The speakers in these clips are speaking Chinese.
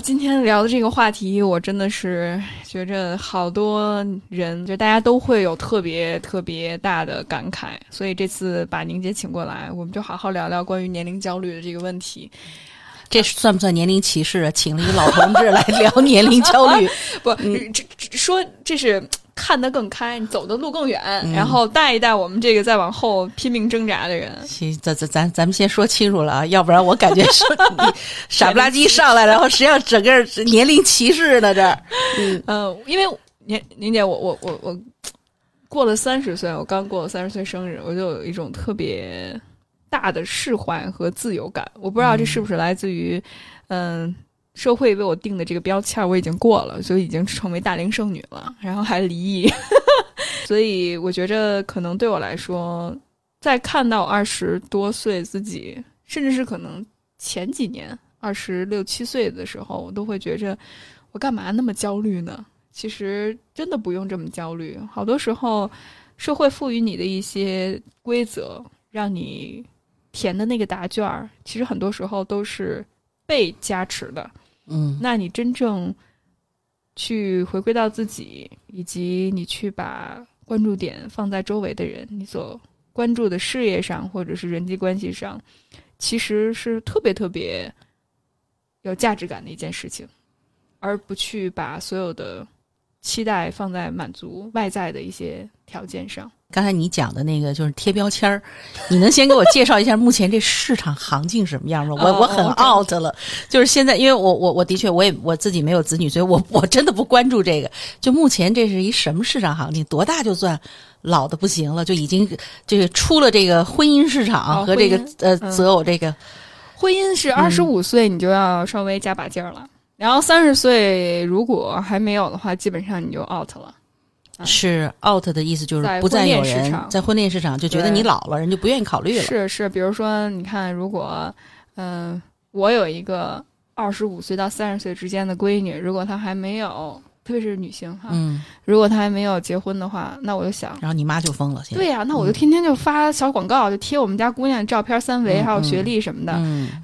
今天聊的这个话题，我真的是觉着好多人，就大家都会有特别特别大的感慨。所以这次把宁姐请过来，我们就好好聊聊关于年龄焦虑的这个问题。这算不算年龄歧视啊？请了一个老同志来聊年龄焦虑，不，这这说这是。看得更开，走的路更远，然后带一带我们这个再往后拼命挣扎的人。行，咱咱咱咱们先说清楚了啊，要不然我感觉是傻不拉几上来，然后实际上整个年龄歧视呢这儿。嗯，因为年宁姐，我我我我过了三十岁，我刚过了三十岁生日，我就有一种特别大的释怀和自由感。我不知道这是不是来自于嗯。社会为我定的这个标签我已经过了，就已经成为大龄剩女了，然后还离异，所以我觉着可能对我来说，在看到二十多岁自己，甚至是可能前几年二十六七岁的时候，我都会觉着我干嘛那么焦虑呢？其实真的不用这么焦虑，好多时候社会赋予你的一些规则，让你填的那个答卷儿，其实很多时候都是被加持的。嗯，那你真正去回归到自己，以及你去把关注点放在周围的人，你所关注的事业上或者是人际关系上，其实是特别特别有价值感的一件事情，而不去把所有的期待放在满足外在的一些条件上。刚才你讲的那个就是贴标签儿，你能先给我介绍一下目前这市场行情什么样吗？我我很 out 了，就是现在，因为我我我的确我也我自己没有子女，所以我 我真的不关注这个。就目前这是一什么市场行情？多大就算老的不行了？就已经这个出了这个婚姻市场和这个呃择偶这个婚姻是二十五岁你就要稍微加把劲儿了，然后三十岁如果还没有的话，基本上你就 out 了。是 out 的意思，就是不再有人在婚恋市场就觉得你老了，人就不愿意考虑了。是是，比如说，你看，如果嗯，我有一个二十五岁到三十岁之间的闺女，如果她还没有，特别是女性哈，嗯，如果她还没有结婚的话，那我就想，然后你妈就疯了。对呀，那我就天天就发小广告，就贴我们家姑娘照片、三维还有学历什么的，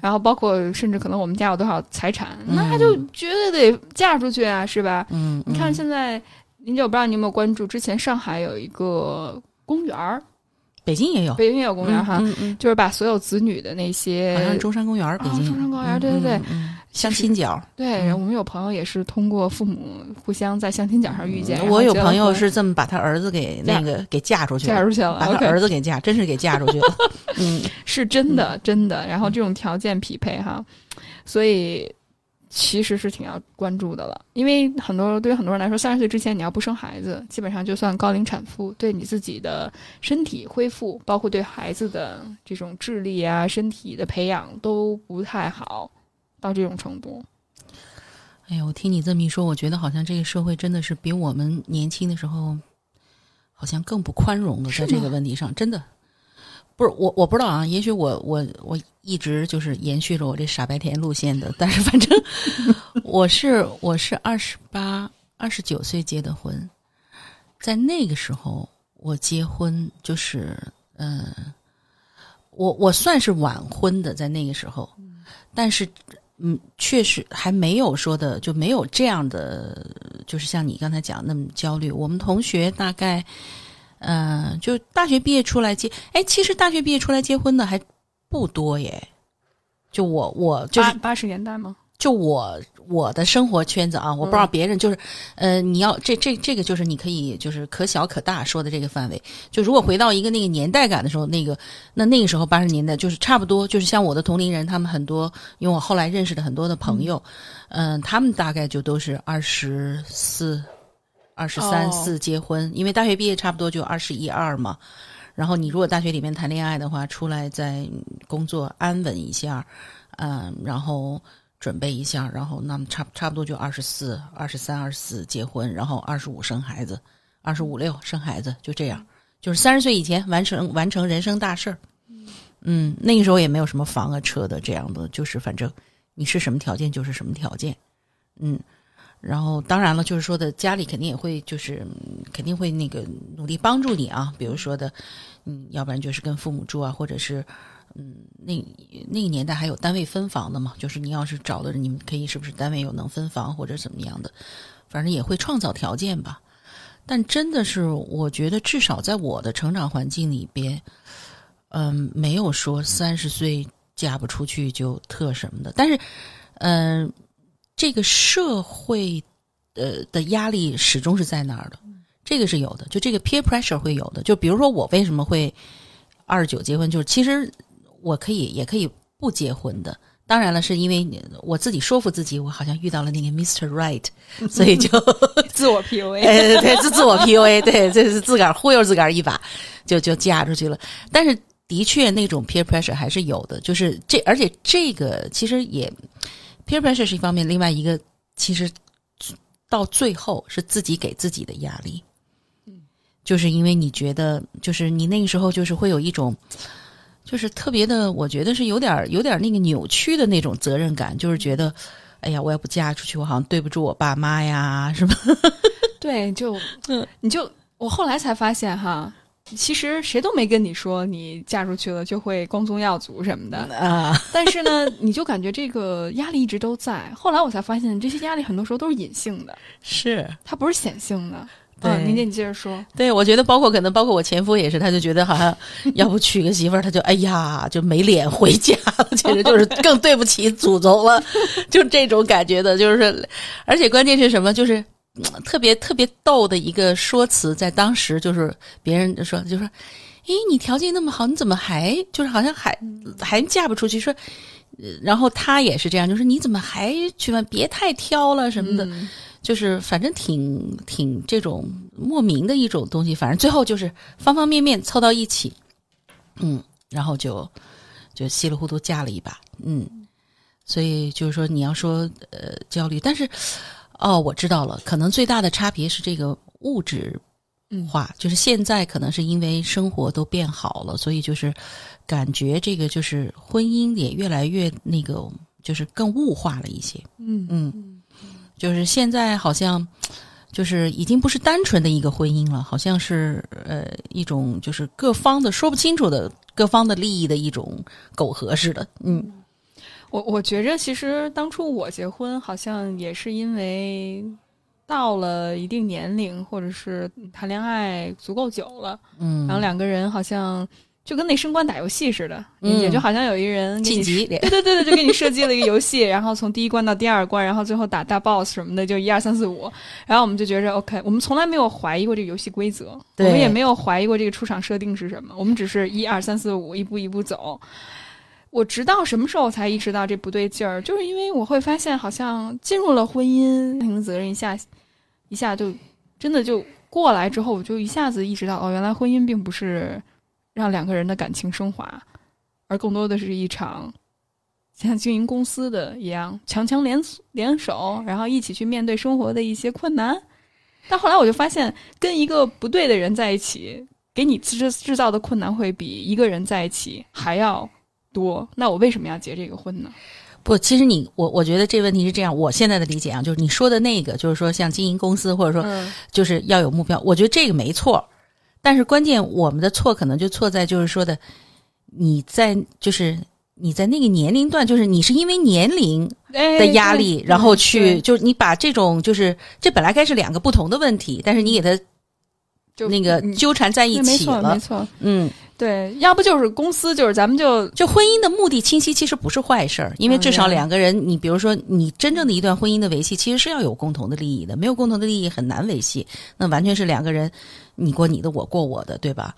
然后包括甚至可能我们家有多少财产，那她就绝对得嫁出去啊，是吧？嗯，你看现在。林姐，我不知道你有没有关注，之前上海有一个公园儿，北京也有，北京也有公园哈，就是把所有子女的那些，好像中山公园，北京。中山公园，对对对，相亲角，对，我们有朋友也是通过父母互相在相亲角上遇见，我有朋友是这么把他儿子给那个给嫁出去，嫁出去了，把他儿子给嫁，真是给嫁出去了，嗯，是真的真的，然后这种条件匹配哈，所以。其实是挺要关注的了，因为很多对于很多人来说，三十岁之前你要不生孩子，基本上就算高龄产妇，对你自己的身体恢复，包括对孩子的这种智力啊、身体的培养都不太好，到这种程度。哎呀，我听你这么一说，我觉得好像这个社会真的是比我们年轻的时候，好像更不宽容了，在这个问题上，真的。不是我，我不知道啊。也许我我我一直就是延续着我这傻白甜路线的，但是反正 我是我是二十八、二十九岁结的婚，在那个时候我结婚就是嗯，我我算是晚婚的，在那个时候，但是嗯，确实还没有说的就没有这样的，就是像你刚才讲那么焦虑。我们同学大概。嗯，就大学毕业出来结，哎，其实大学毕业出来结婚的还不多耶。就我，我就八十年代吗？就我我的生活圈子啊，我不知道别人就是，呃，你要这这这个就是你可以就是可小可大说的这个范围。就如果回到一个那个年代感的时候，那个那那个时候八十年代就是差不多，就是像我的同龄人，他们很多，因为我后来认识的很多的朋友，嗯，他们大概就都是二十四。二十三四结婚，因为大学毕业差不多就二十一二嘛。然后你如果大学里面谈恋爱的话，出来再工作安稳一下，嗯，然后准备一下，然后那么差差不多就二十四、二十三、二十四结婚，然后二十五生孩子，二十五六生孩子，就这样，就是三十岁以前完成完成人生大事儿。嗯，那个时候也没有什么房啊车的这样的，就是反正你是什么条件就是什么条件，嗯。然后，当然了，就是说的家里肯定也会，就是肯定会那个努力帮助你啊。比如说的，嗯，要不然就是跟父母住啊，或者是嗯，那那个年代还有单位分房的嘛，就是你要是找的，你们可以是不是单位有能分房或者怎么样的，反正也会创造条件吧。但真的是，我觉得至少在我的成长环境里边，嗯，没有说三十岁嫁不出去就特什么的。但是，嗯，这个社会呃的压力始终是在那儿的，这个是有的。就这个 peer pressure 会有的。就比如说我为什么会二十九结婚，就是其实我可以也可以不结婚的。当然了，是因为我自己说服自己，我好像遇到了那个 Mr. Right，所以就自我 PUA，对 对，自自我 PUA，对，这是自个儿忽悠自个儿一把，就就嫁出去了。但是的确，那种 peer pressure 还是有的，就是这，而且这个其实也 peer pressure 是一方面，另外一个其实到最后是自己给自己的压力，嗯，就是因为你觉得，就是你那个时候就是会有一种。就是特别的，我觉得是有点有点那个扭曲的那种责任感，就是觉得，哎呀，我要不嫁出去，我好像对不住我爸妈呀，是吧？对，就嗯，你就我后来才发现哈，其实谁都没跟你说你嫁出去了就会光宗耀祖什么的啊，但是呢，你就感觉这个压力一直都在。后来我才发现，这些压力很多时候都是隐性的，是它不是显性的。对，明天你接着说。对，我觉得包括可能包括我前夫也是，他就觉得好像 要不娶个媳妇儿，他就哎呀就没脸回家了，简直就是更对不起祖宗了，就这种感觉的。就是，而且关键是什么？就是特别特别逗的一个说辞，在当时就是别人就说就说，诶，你条件那么好，你怎么还就是好像还还嫁不出去？说，然后他也是这样，就是你怎么还去问？别太挑了什么的。就是反正挺挺这种莫名的一种东西，反正最后就是方方面面凑到一起，嗯，然后就就稀里糊涂嫁了一把，嗯，所以就是说你要说呃焦虑，但是哦我知道了，可能最大的差别是这个物质化，就是现在可能是因为生活都变好了，所以就是感觉这个就是婚姻也越来越那个就是更物化了一些，嗯嗯。就是现在好像，就是已经不是单纯的一个婚姻了，好像是呃一种就是各方的说不清楚的各方的利益的一种苟合似的。嗯，我我觉着其实当初我结婚好像也是因为到了一定年龄，或者是谈恋爱足够久了，嗯，然后两个人好像。就跟那升官打游戏似的，也就好像有一人晋级，对 对对对，就给你设计了一个游戏，然后从第一关到第二关，然后最后打大 boss 什么的，就一二三四五，然后我们就觉着 OK，我们从来没有怀疑过这个游戏规则，我们也没有怀疑过这个出场设定是什么，我们只是一二三四五一步一步走。我直到什么时候才意识到这不对劲儿，就是因为我会发现，好像进入了婚姻，家庭责任一下一下就真的就过来之后，我就一下子意识到，哦，原来婚姻并不是。让两个人的感情升华，而更多的是一场像经营公司的一样强强联联手，然后一起去面对生活的一些困难。但后来我就发现，跟一个不对的人在一起，给你制制造的困难会比一个人在一起还要多。那我为什么要结这个婚呢？不，其实你我我觉得这问题是这样，我现在的理解啊，就是你说的那个，就是说像经营公司，或者说就是要有目标，我觉得这个没错。但是关键，我们的错可能就错在就是说的，你在就是你在那个年龄段，就是你是因为年龄的压力，然后去就是你把这种就是这本来该是两个不同的问题，但是你给他就那个纠缠在一起了，没错，嗯，对，要不就是公司，就是咱们就就婚姻的目的清晰，其实不是坏事儿，因为至少两个人，你比如说你真正的一段婚姻的维系，其实是要有共同的利益的，没有共同的利益很难维系，那完全是两个人。你过你的，我过我的，对吧？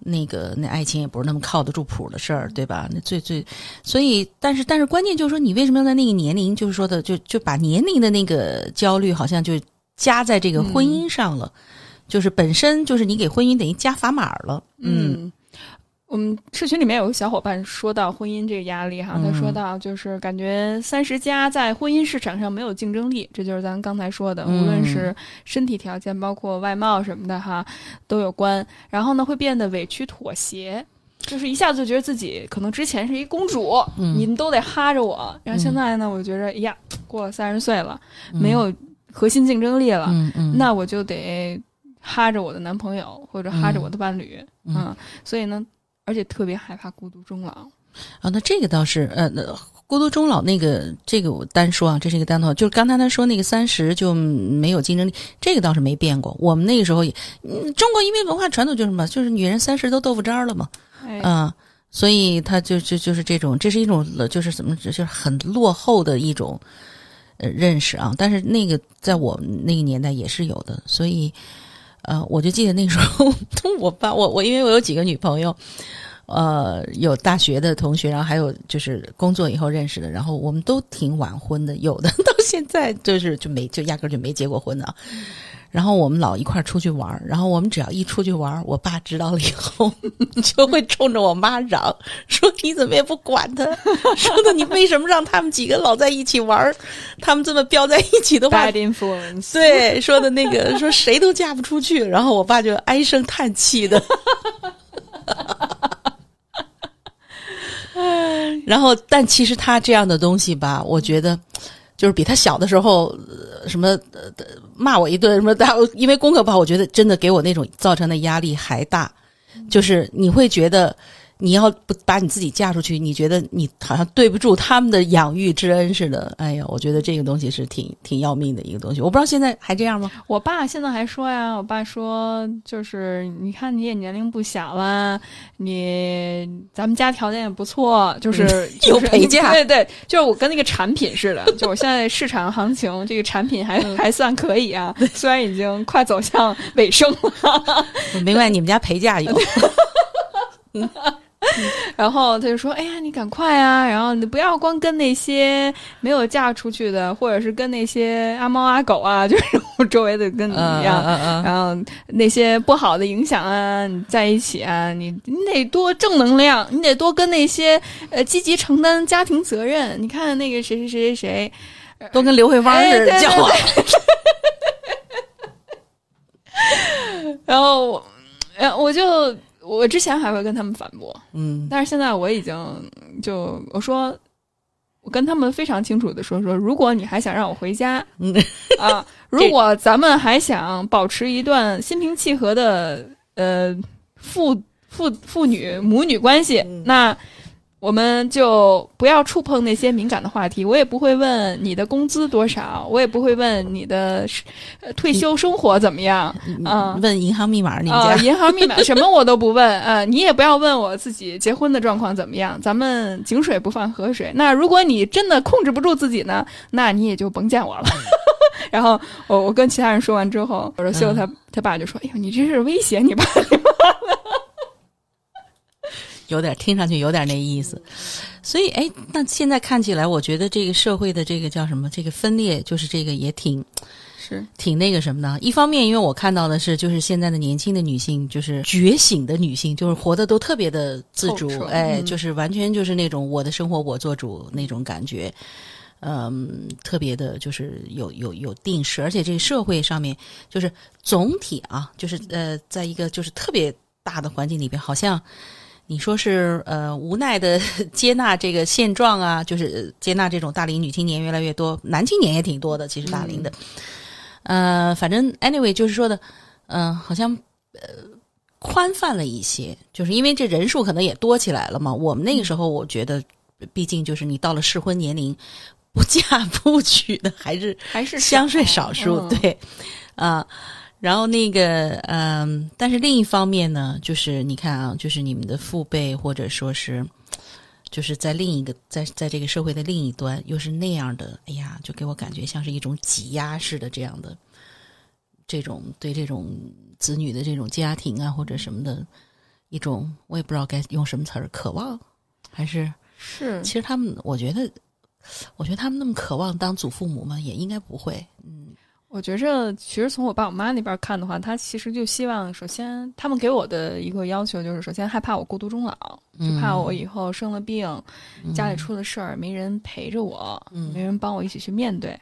那个那爱情也不是那么靠得住谱的事儿，对吧？那最最，所以，但是但是关键就是说，你为什么要在那个年龄，就是说的，就就把年龄的那个焦虑，好像就加在这个婚姻上了，就是本身就是你给婚姻等于加砝码了，嗯。我们社群里面有个小伙伴说到婚姻这个压力哈，他说到就是感觉三十加在婚姻市场上没有竞争力，这就是咱刚才说的，无论是身体条件，包括外貌什么的哈，都有关。然后呢，会变得委屈妥协，就是一下子就觉得自己可能之前是一公主，你们都得哈着我。然后现在呢，我觉着，哎呀，过了三十岁了，没有核心竞争力了，那我就得哈着我的男朋友或者哈着我的伴侣，嗯，所以呢。而且特别害怕孤独终老，啊，那这个倒是，呃，那孤独终老那个，这个我单说啊，这是一个单头，就是刚才他说那个三十就没有竞争力，这个倒是没变过。我们那个时候也，嗯，中国因为文化传统就是什么，就是女人三十都豆腐渣了嘛，哎啊、所以他就就就是这种，这是一种就是怎么就是很落后的一种呃认识啊。但是那个在我们那个年代也是有的，所以呃，我就记得那时候 我爸我我因为我有几个女朋友。呃，有大学的同学，然后还有就是工作以后认识的，然后我们都挺晚婚的，有的 到现在就是就没就压根就没结过婚呢。然后我们老一块儿出去玩儿，然后我们只要一出去玩儿，我爸知道了以后 就会冲着我妈嚷说：“你怎么也不管他？说的你为什么让他们几个老在一起玩儿？他们这么飙在一起的话对，说的那个 说谁都嫁不出去，然后我爸就唉声叹气的。然后，但其实他这样的东西吧，我觉得就是比他小的时候，呃什么呃骂我一顿什么的，因为功课不好，我觉得真的给我那种造成的压力还大。就是你会觉得你要不把你自己嫁出去，你觉得你好像对不住他们的养育之恩似的。哎呀，我觉得这个东西是挺挺要命的一个东西。我不知道现在还这样吗？我爸现在还说呀，我爸说就是你看你也年龄不小了，你咱们家条件也不错，就是、有 就是陪嫁 对对，就是我跟那个产品似的，就我现在市场行情，这个产品还、还算可以啊，虽然已经快走向尾声了。没关系，你们家陪嫁有。然后他就说：“哎呀，你赶快啊！然后你不要光跟那些没有嫁出去的，或者是跟那些阿猫阿狗啊，就是我周围的跟你一样，嗯嗯然后那些不好的影响啊，你在一起啊，你你得多正能量，你得多跟那些呃积极承担家庭责任。你看那个谁谁谁谁谁，嗯，都跟刘慧芳似的叫我。然后我，呃，我就我之前还会跟他们反驳，嗯但是现在我已经就我说，我跟他们非常清楚的说说，如果你还想让我回家嗯 啊，如果咱们还想保持一段心平气和的呃父父父女母女关系，嗯那。我们就不要触碰那些敏感的话题，我也不会问你的工资多少，我也不会问你的呃退休生活怎么样，啊问银行密码，你家、银行密码什么 我都不问，呃，你也不要问我自己结婚的状况怎么样，咱们井水不犯河水。那如果你真的控制不住自己呢，那你也就甭见我了。然后我我跟其他人说完之后，我说秀他、他爸就说：“哎呦，你这是威胁你爸你妈 有点听上去有点那意思。所以，哎，那现在看起来，我觉得这个社会的这个叫什么？这个分裂，就是这个也挺是挺那个什么的。一方面，因为我看到的是，就是现在的年轻的女性，就是觉醒的女性，就是活得都特别的自主哎，嗯就是完全就是那种我的生活我做主那种感觉。嗯，特别的，就是有有有定势，而且这个社会上面，就是总体啊，就是呃，在一个就是特别大的环境里边，好像你说是呃无奈的 接纳这个现状啊，就是呃接纳这种大龄女青年越来越多，男青年也挺多的，其实大龄的，呃，反正 anyway 就是说的，嗯、好像呃宽泛了一些，就是因为这人数可能也多起来了嘛。我们那个时候，我觉得，毕竟就是你到了适婚年龄，不嫁不娶的还是还是相对少数，嗯。对，啊、然后那个，嗯，但是另一方面呢，就是你看啊，就是你们的父辈或者说是，就是在另一个在在这个社会的另一端，又是那样的，哎呀，就给我感觉像是一种挤压式的这样的，这种对这种子女的这种家庭啊或者什么的一种，我也不知道该用什么词儿，渴望还是是其实他们，我觉得，我觉得他们那么渴望当祖父母嘛，也应该不会。我觉着，其实从我爸我妈那边看的话，他其实就希望，首先他们给我的一个要求就是，首先害怕我孤独终老，就怕我以后生了病，家里出了事儿，没人陪着我，嗯没人帮我一起去面对。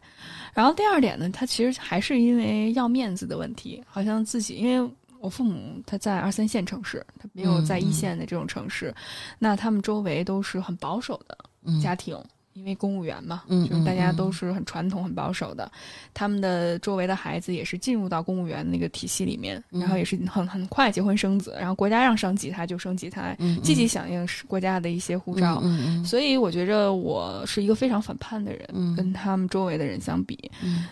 然后第二点呢，他其实还是因为要面子的问题，好像自己因为。我父母他在二三线城市，他没有在一线的这种城市，那他们周围都是很保守的嗯家庭，因为公务员嘛，嗯就是大家都是很传统、很保守的，他们的周围的孩子也是进入到公务员那个体系里面，嗯然后也是很很快结婚生子，然后国家让升几胎就升级他，嗯，积极响应国家的一些护照。所以我觉着我是一个非常反叛的人，嗯。跟他们周围的人相比，嗯。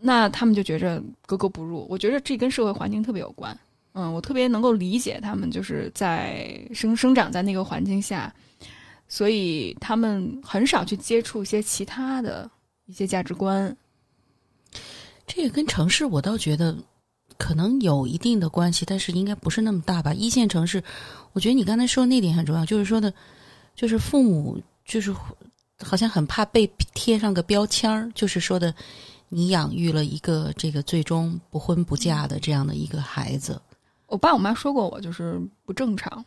那他们就觉着格格不入。我觉着这跟社会环境特别有关。嗯，我特别能够理解他们，就是在生生长在那个环境下，所以他们很少去接触一些其他的一些价值观。这个跟城市我倒觉得可能有一定的关系，但是应该不是那么大吧。一线城市，我觉得你刚才说那点很重要，就是说的，就是父母就是好像很怕被贴上个标签儿，就是说的，你养育了一个这个最终不婚不嫁的这样的一个孩子。我爸我妈说过我就是不正常，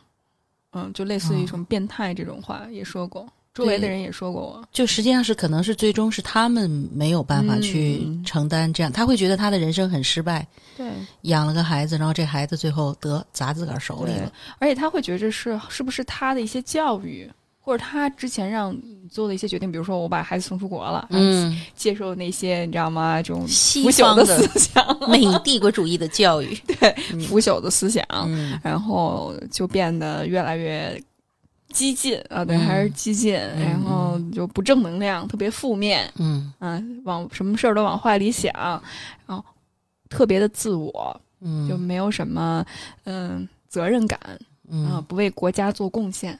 嗯，就类似于什么变态这种话也说过，周围的人也说过我。就实际上是可能是最终是他们没有办法去嗯承担这样，他会觉得他的人生很失败，对养了个孩子，然后这孩子最后得砸自个儿手里了。，而且他会觉着是是不是他的一些教育，或者他之前让你做的一些决定，比如说我把孩子送出国了，嗯，接受那些你知道吗？这种西腐朽的方的思想，美帝国主义的教育，对腐朽的思想，嗯然后就变得越来越激进啊，对，嗯还是激进，嗯然后就不正能量，特别负面，嗯。啊，往什么事儿都往坏里想，然后特别的自我，嗯，就没有什么嗯责任感啊，嗯不为国家做贡献，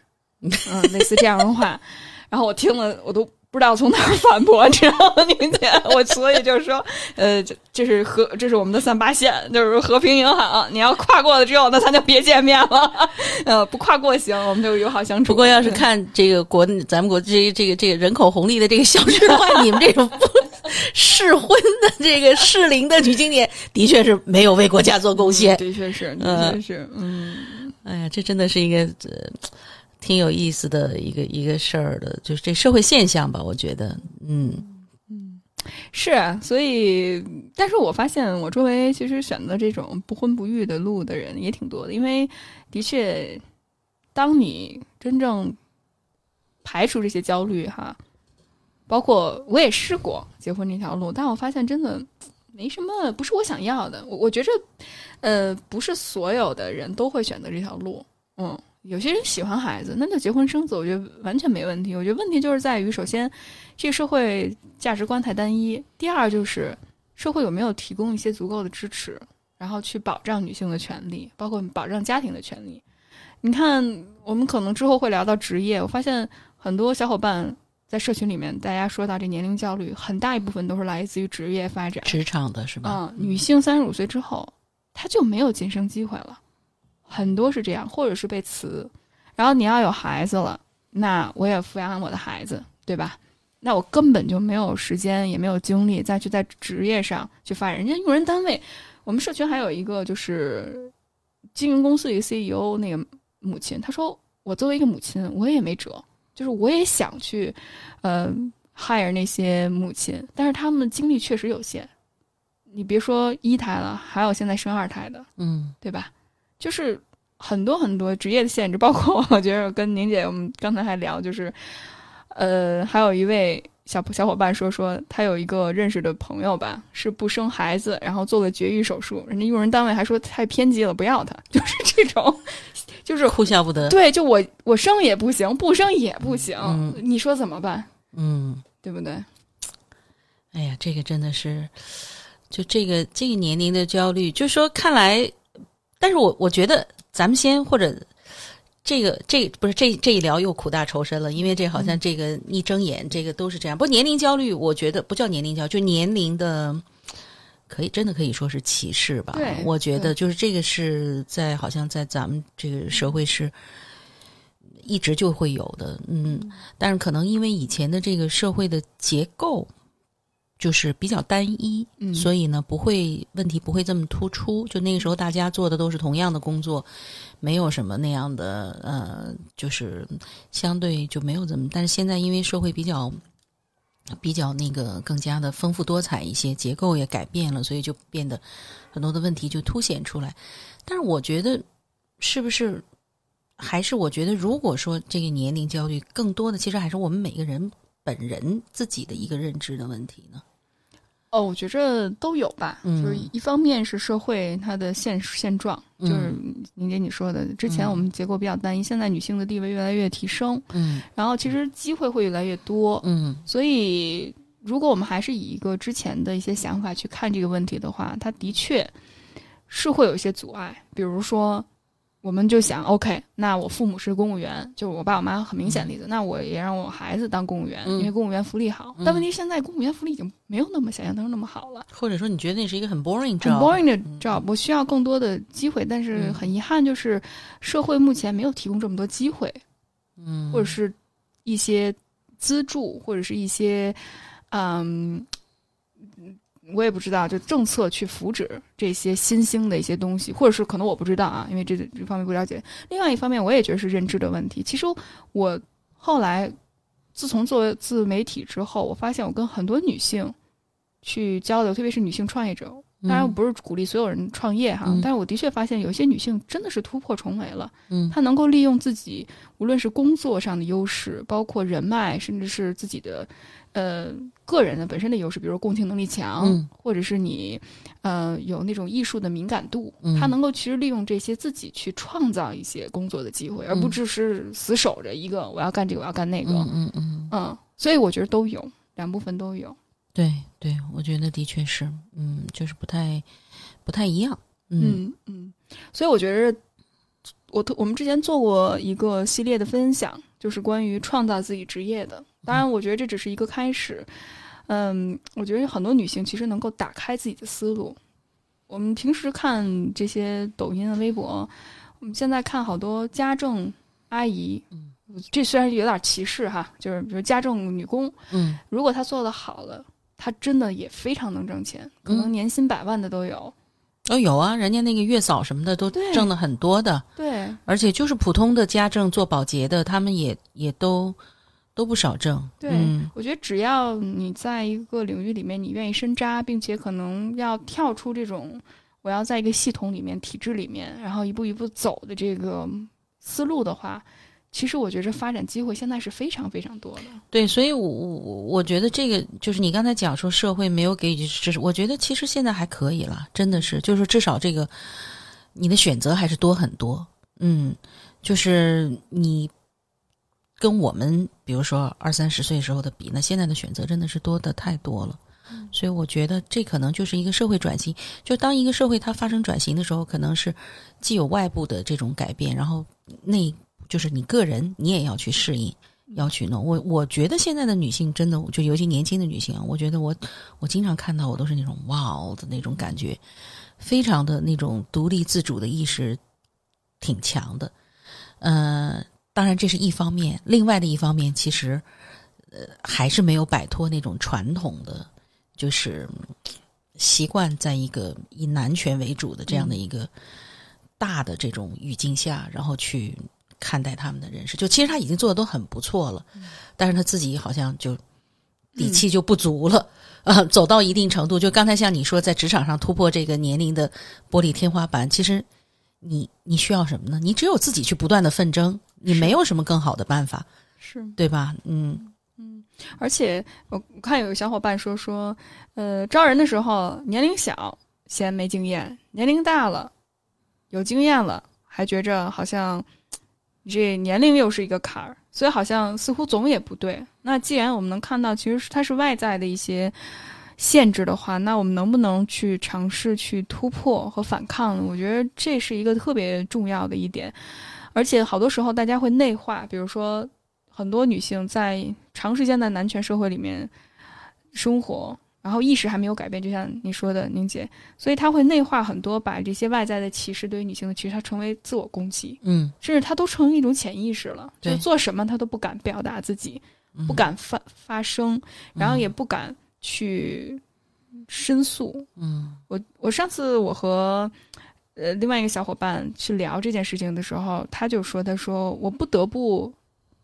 嗯，类似这样的话，然后我听了我都。不知道从哪儿反驳，你知道吗，宁姐？我所以就是说，呃，这这是和这是我们的三八线，就是和平银行。你要跨过了之后，那咱就别见面了。呃，不跨过行，我们就友好相处。不过要是看这个国咱们国这个这个这个人口红利的这个消失的话，你们这种不适婚的这个适龄的女青年，的确是没有为国家做贡献。的确是，的嗯确是，嗯，哎呀，这真的是一个呃挺有意思的一个一个事儿的，就是这社会现象吧，我觉得，嗯嗯是，所以，但是我发现我周围其实选择这种不婚不育的路的人也挺多的，因为的确，当你真正排除这些焦虑哈，包括我也试过结婚这条路，但我发现真的没什么，不是我想要的。我我觉着，呃，不是所有的人都会选择这条路，嗯。有些人喜欢孩子，那就结婚生子，我觉得完全没问题。我觉得问题就是在于，首先，这个社会价值观太单一；第二就是社会有没有提供一些足够的支持，然后去保障女性的权利，包括保障家庭的权利。你看，我们可能之后会聊到职业，我发现很多小伙伴在社群里面，大家说到这年龄焦虑，很大一部分都是来自于职业发展。职场的是吧？嗯，女性三十五岁之后，她就没有晋升机会了，很多是这样，或者是被辞。然后你要有孩子了，那我也抚养我的孩子，对吧？那我根本就没有时间，也没有精力再去在职业上去发展。人家用人单位，我们社群还有一个就是经营公司一个 CEO 那个母亲，她说我作为一个母亲，我也没辙，就是我也想去，呃，hire 那些母亲，但是他们精力确实有限。你别说一胎了，还有现在生二胎的，嗯对吧？就是很多很多职业的限制，包括我觉得跟宁姐我们刚才还聊，就是呃，还有一位小小伙伴说说他有一个认识的朋友吧，是不生孩子，然后做了绝育手术，人家用人单位还说太偏激了，不要他，就是这种，就是哭笑不得。对，就我我生也不行，不生也不行，嗯你说怎么办？嗯，对不对？哎呀，这个真的是，就这个这个年龄的焦虑，就说看来，但是我我觉得咱们先或者这个这不是这这一聊又苦大仇深了，因为这好像这个一睁眼，这个都是这样。不过年龄焦虑，我觉得不叫年龄焦虑，就年龄的。可以，真的可以说是歧视吧？我觉得就是这个是在好像在咱们这个社会是一直就会有的，嗯，但是可能因为以前的这个社会的结构就是比较单一，嗯所以呢不会问题不会这么突出。就那个时候大家做的都是同样的工作，没有什么那样的呃，就是相对就没有这么。但是现在因为社会比较。比较那个更加的丰富多彩一些，结构也改变了，所以就变得很多的问题就凸显出来。但是我觉得，是不是还是我觉得，如果说这个年龄焦虑更多的，其实还是我们每个人本人自己的一个认知的问题呢？哦，我觉着都有吧。嗯。就是一方面是社会它的现现状，嗯。就是宁姐你说的，之前嗯我们结构比较单一，现在女性的地位越来越提升，嗯。然后其实机会会越来越多，嗯。所以如果我们还是以一个之前的一些想法去看这个问题的话，它的确是会有一些阻碍，比如说。我们就想，OK，那我父母是公务员，就是我爸我妈很明显的例子，那我也让我孩子当公务员，嗯因为公务员福利好。嗯但问题现在公务员福利已经没有那么想象当中那么好了。或者说你觉得那是一个很 boring 很 job？boring 的 job，我需要更多的机会，但是嗯很遗憾，就是社会目前没有提供这么多机会，嗯，或者是一些资助，或者是一些，嗯，我也不知道，就政策去扶持这些新兴的一些东西，或者是可能我不知道啊，因为这这方面不了解。另外一方面，我也觉得是认知的问题。其实我后来自从做自媒体之后，我发现我跟很多女性去交流，特别是女性创业者。当然，我不是鼓励所有人创业哈，嗯但是我的确发现有一些女性真的是突破重围了。嗯她能够利用自己无论是工作上的优势，包括人脉，甚至是自己的呃个人的本身的优势，比如共情能力强，嗯或者是你呃有那种艺术的敏感度，嗯她能够其实利用这些自己去创造一些工作的机会，而不只是死守着一个我要干这个我要干那个，嗯嗯嗯，嗯所以我觉得都有两部分都有。对对，我觉得的确是，嗯，就是不太不太一样，嗯嗯嗯，所以我觉得，我特我们之前做过一个系列的分享，就是关于创造自己职业的。当然，我觉得这只是一个开始。嗯，我觉得很多女性其实能够打开自己的思路。我们平时看这些抖音啊、微博，我们现在看好多家政阿姨，嗯这虽然有点歧视哈，就是比如家政女工，嗯如果她做的好了，她真的也非常能挣钱，可能嗯年薪百万的都有。哦有啊，人家那个月嫂什么的都挣的很多的，对，而且就是普通的家政做保洁的，他们也也都都不少挣，对嗯。我觉得只要你在一个领域里面，你愿意深扎，并且可能要跳出这种我要在一个系统里面、体制里面，然后一步一步走的这个思路的话，其实我觉着发展机会现在是非常非常多的。对，所以我我我觉得这个就是你刚才讲说社会没有给予支持，我觉得其实现在还可以了，真的是，就是至少这个你的选择还是多很多，嗯，就是你跟我们比如说二三十岁时候的比，那现在的选择真的是多的太多了。所以我觉得这可能就是一个社会转型。就当一个社会它发生转型的时候，可能是既有外部的这种改变，然后内就是你个人你也要去适应，要去弄。我我觉得现在的女性真的，就尤其年轻的女性啊，我觉得我我经常看到我都是那种哇哦的那种感觉，非常的那种独立自主的意识挺强的。呃，当然这是一方面，另外的一方面其实呃还是没有摆脱那种传统的，就是嗯习惯在一个以男权为主的这样的一个大的这种语境下，然后去看待他们的人生。就其实他已经做的都很不错了，但是他自己好像就底气就不足了。啊、走到一定程度，就刚才像你说，在职场上突破这个年龄的玻璃天花板，其实你你需要什么呢？你只有自己去不断的奋争，你没有什么更好的办法，是，对吧？嗯嗯而且我我看有个小伙伴说说，呃，招人的时候年龄小嫌没经验，年龄大了有经验了还觉着好像你这年龄又是一个坎儿，所以好像似乎总也不对。那既然我们能看到，其实是它是外在的一些限制的话，那我们能不能去尝试去突破和反抗呢？我觉得这是一个特别重要的一点。而且好多时候大家会内化，比如说很多女性在长时间的男权社会里面生活，然后意识还没有改变，就像你说的，宁姐，所以她会内化很多，把这些外在的歧视对于女性的歧视，她成为自我攻击，嗯，甚至她都成为一种潜意识了，就对做什么她都不敢表达自己，嗯不敢发发声，然后也不敢去申诉。嗯我我上次我和呃另外一个小伙伴去聊这件事情的时候，他就说，他说我不得不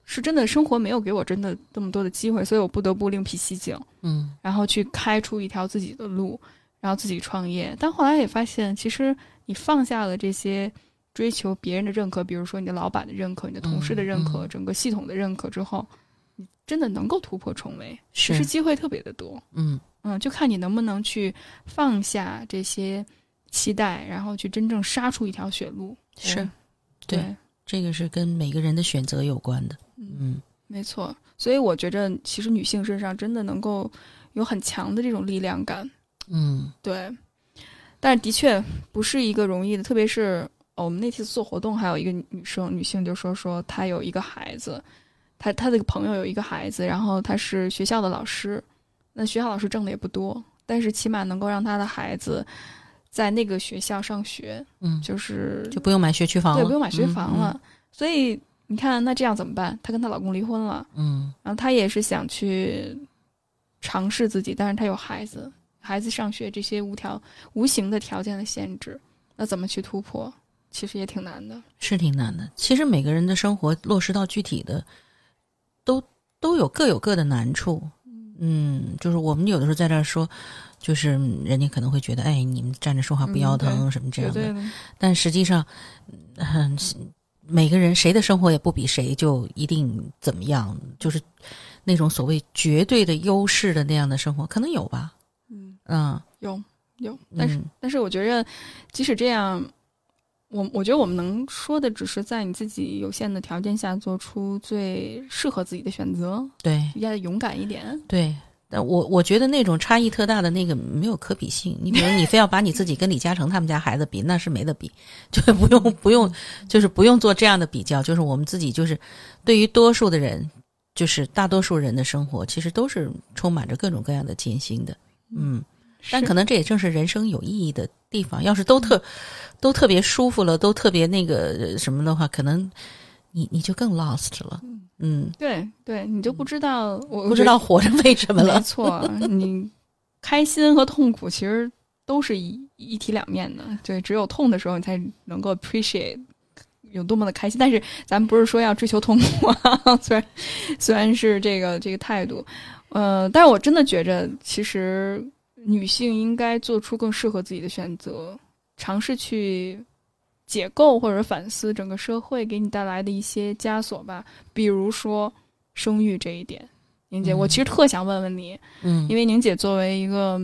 是真的生活没有给我真的这么多的机会，所以我不得不另辟蹊径，嗯然后去开出一条自己的路，然后自己创业。但后来也发现，其实你放下了这些。追求别人的认可，比如说你的老板的认可、你的同事的认可、嗯嗯整个系统的认可之后，你真的能够突破重围，其实是，机会特别的多。嗯嗯，就看你能不能去放下这些期待，然后去真正杀出一条血路。是对，这个是跟每个人的选择有关的。嗯，嗯没错。所以我觉着，其实女性身上真的能够有很强的这种力量感。嗯对，但是的确不是一个容易的，特别是、哦、我们那次做活动，还有一个女生女性就说说她有一个孩子，她她的朋友有一个孩子，然后她是学校的老师，那学校老师挣的也不多，但是起码能够让她的孩子在那个学校上学，嗯，就是就不用买学区房了，对不用买学区房嗯了，所以你看那这样怎么办？她跟她老公离婚了。嗯然后她也是想去尝试自己，但是她有孩子，孩子上学这些无条无形的条件的限制，那怎么去突破？其实也挺难的。是挺难的。其实每个人的生活落实到具体的，都都有各有各的难处。嗯，就是我们有的时候在这儿说，就是嗯人家可能会觉得，哎，你们站着说话不腰疼、嗯什么这样的。但实际上，嗯，每个人谁的生活也不比谁就一定怎么样，就是那种所谓绝对的优势的那样的生活，可能有吧。嗯，嗯，有有，但是、嗯但是我觉着，即使这样，我我觉得我们能说的，只是在你自己有限的条件下做出最适合自己的选择，对要勇敢一点。对。但我我觉得那种差异特大的那个没有可比性。你比如你非要把你自己跟李嘉诚他们家孩子比，那是没得比，就不用不用，就是不用做这样的比较。就是我们自己就是对于多数的人，就是大多数人的生活，其实都是充满着各种各样的艰辛的。嗯，但可能这也正是人生有意义的地方。要是都特都特别舒服了，都特别那个呃什么的话，可能你你就更 lost 了。嗯，对对，你就不知道我不知道活着为什么了没。错，你开心和痛苦其实都是一一体两面的。对，只有痛的时候，你才能够 appreciate 有多么的开心。但是咱们不是说要追求痛苦啊，虽然虽然是这个这个态度，呃，但是我真的觉着，其实女性应该做出更适合自己的选择，尝试去。解构或者反思整个社会给你带来的一些枷锁吧，比如说生育这一点。宁姐，嗯我其实特想问问你，嗯因为宁姐作为一个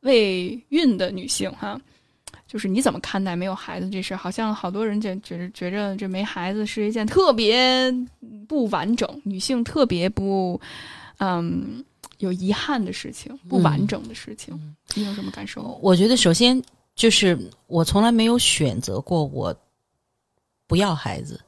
未孕的女性哈，就是你怎么看待没有孩子这事儿？好像好多人觉觉觉着这没孩子是一件特别不完整，女性特别不嗯有遗憾的事情，不完整的事情。嗯你有什么感受？我觉得首先就是我从来没有选择过我不要孩子，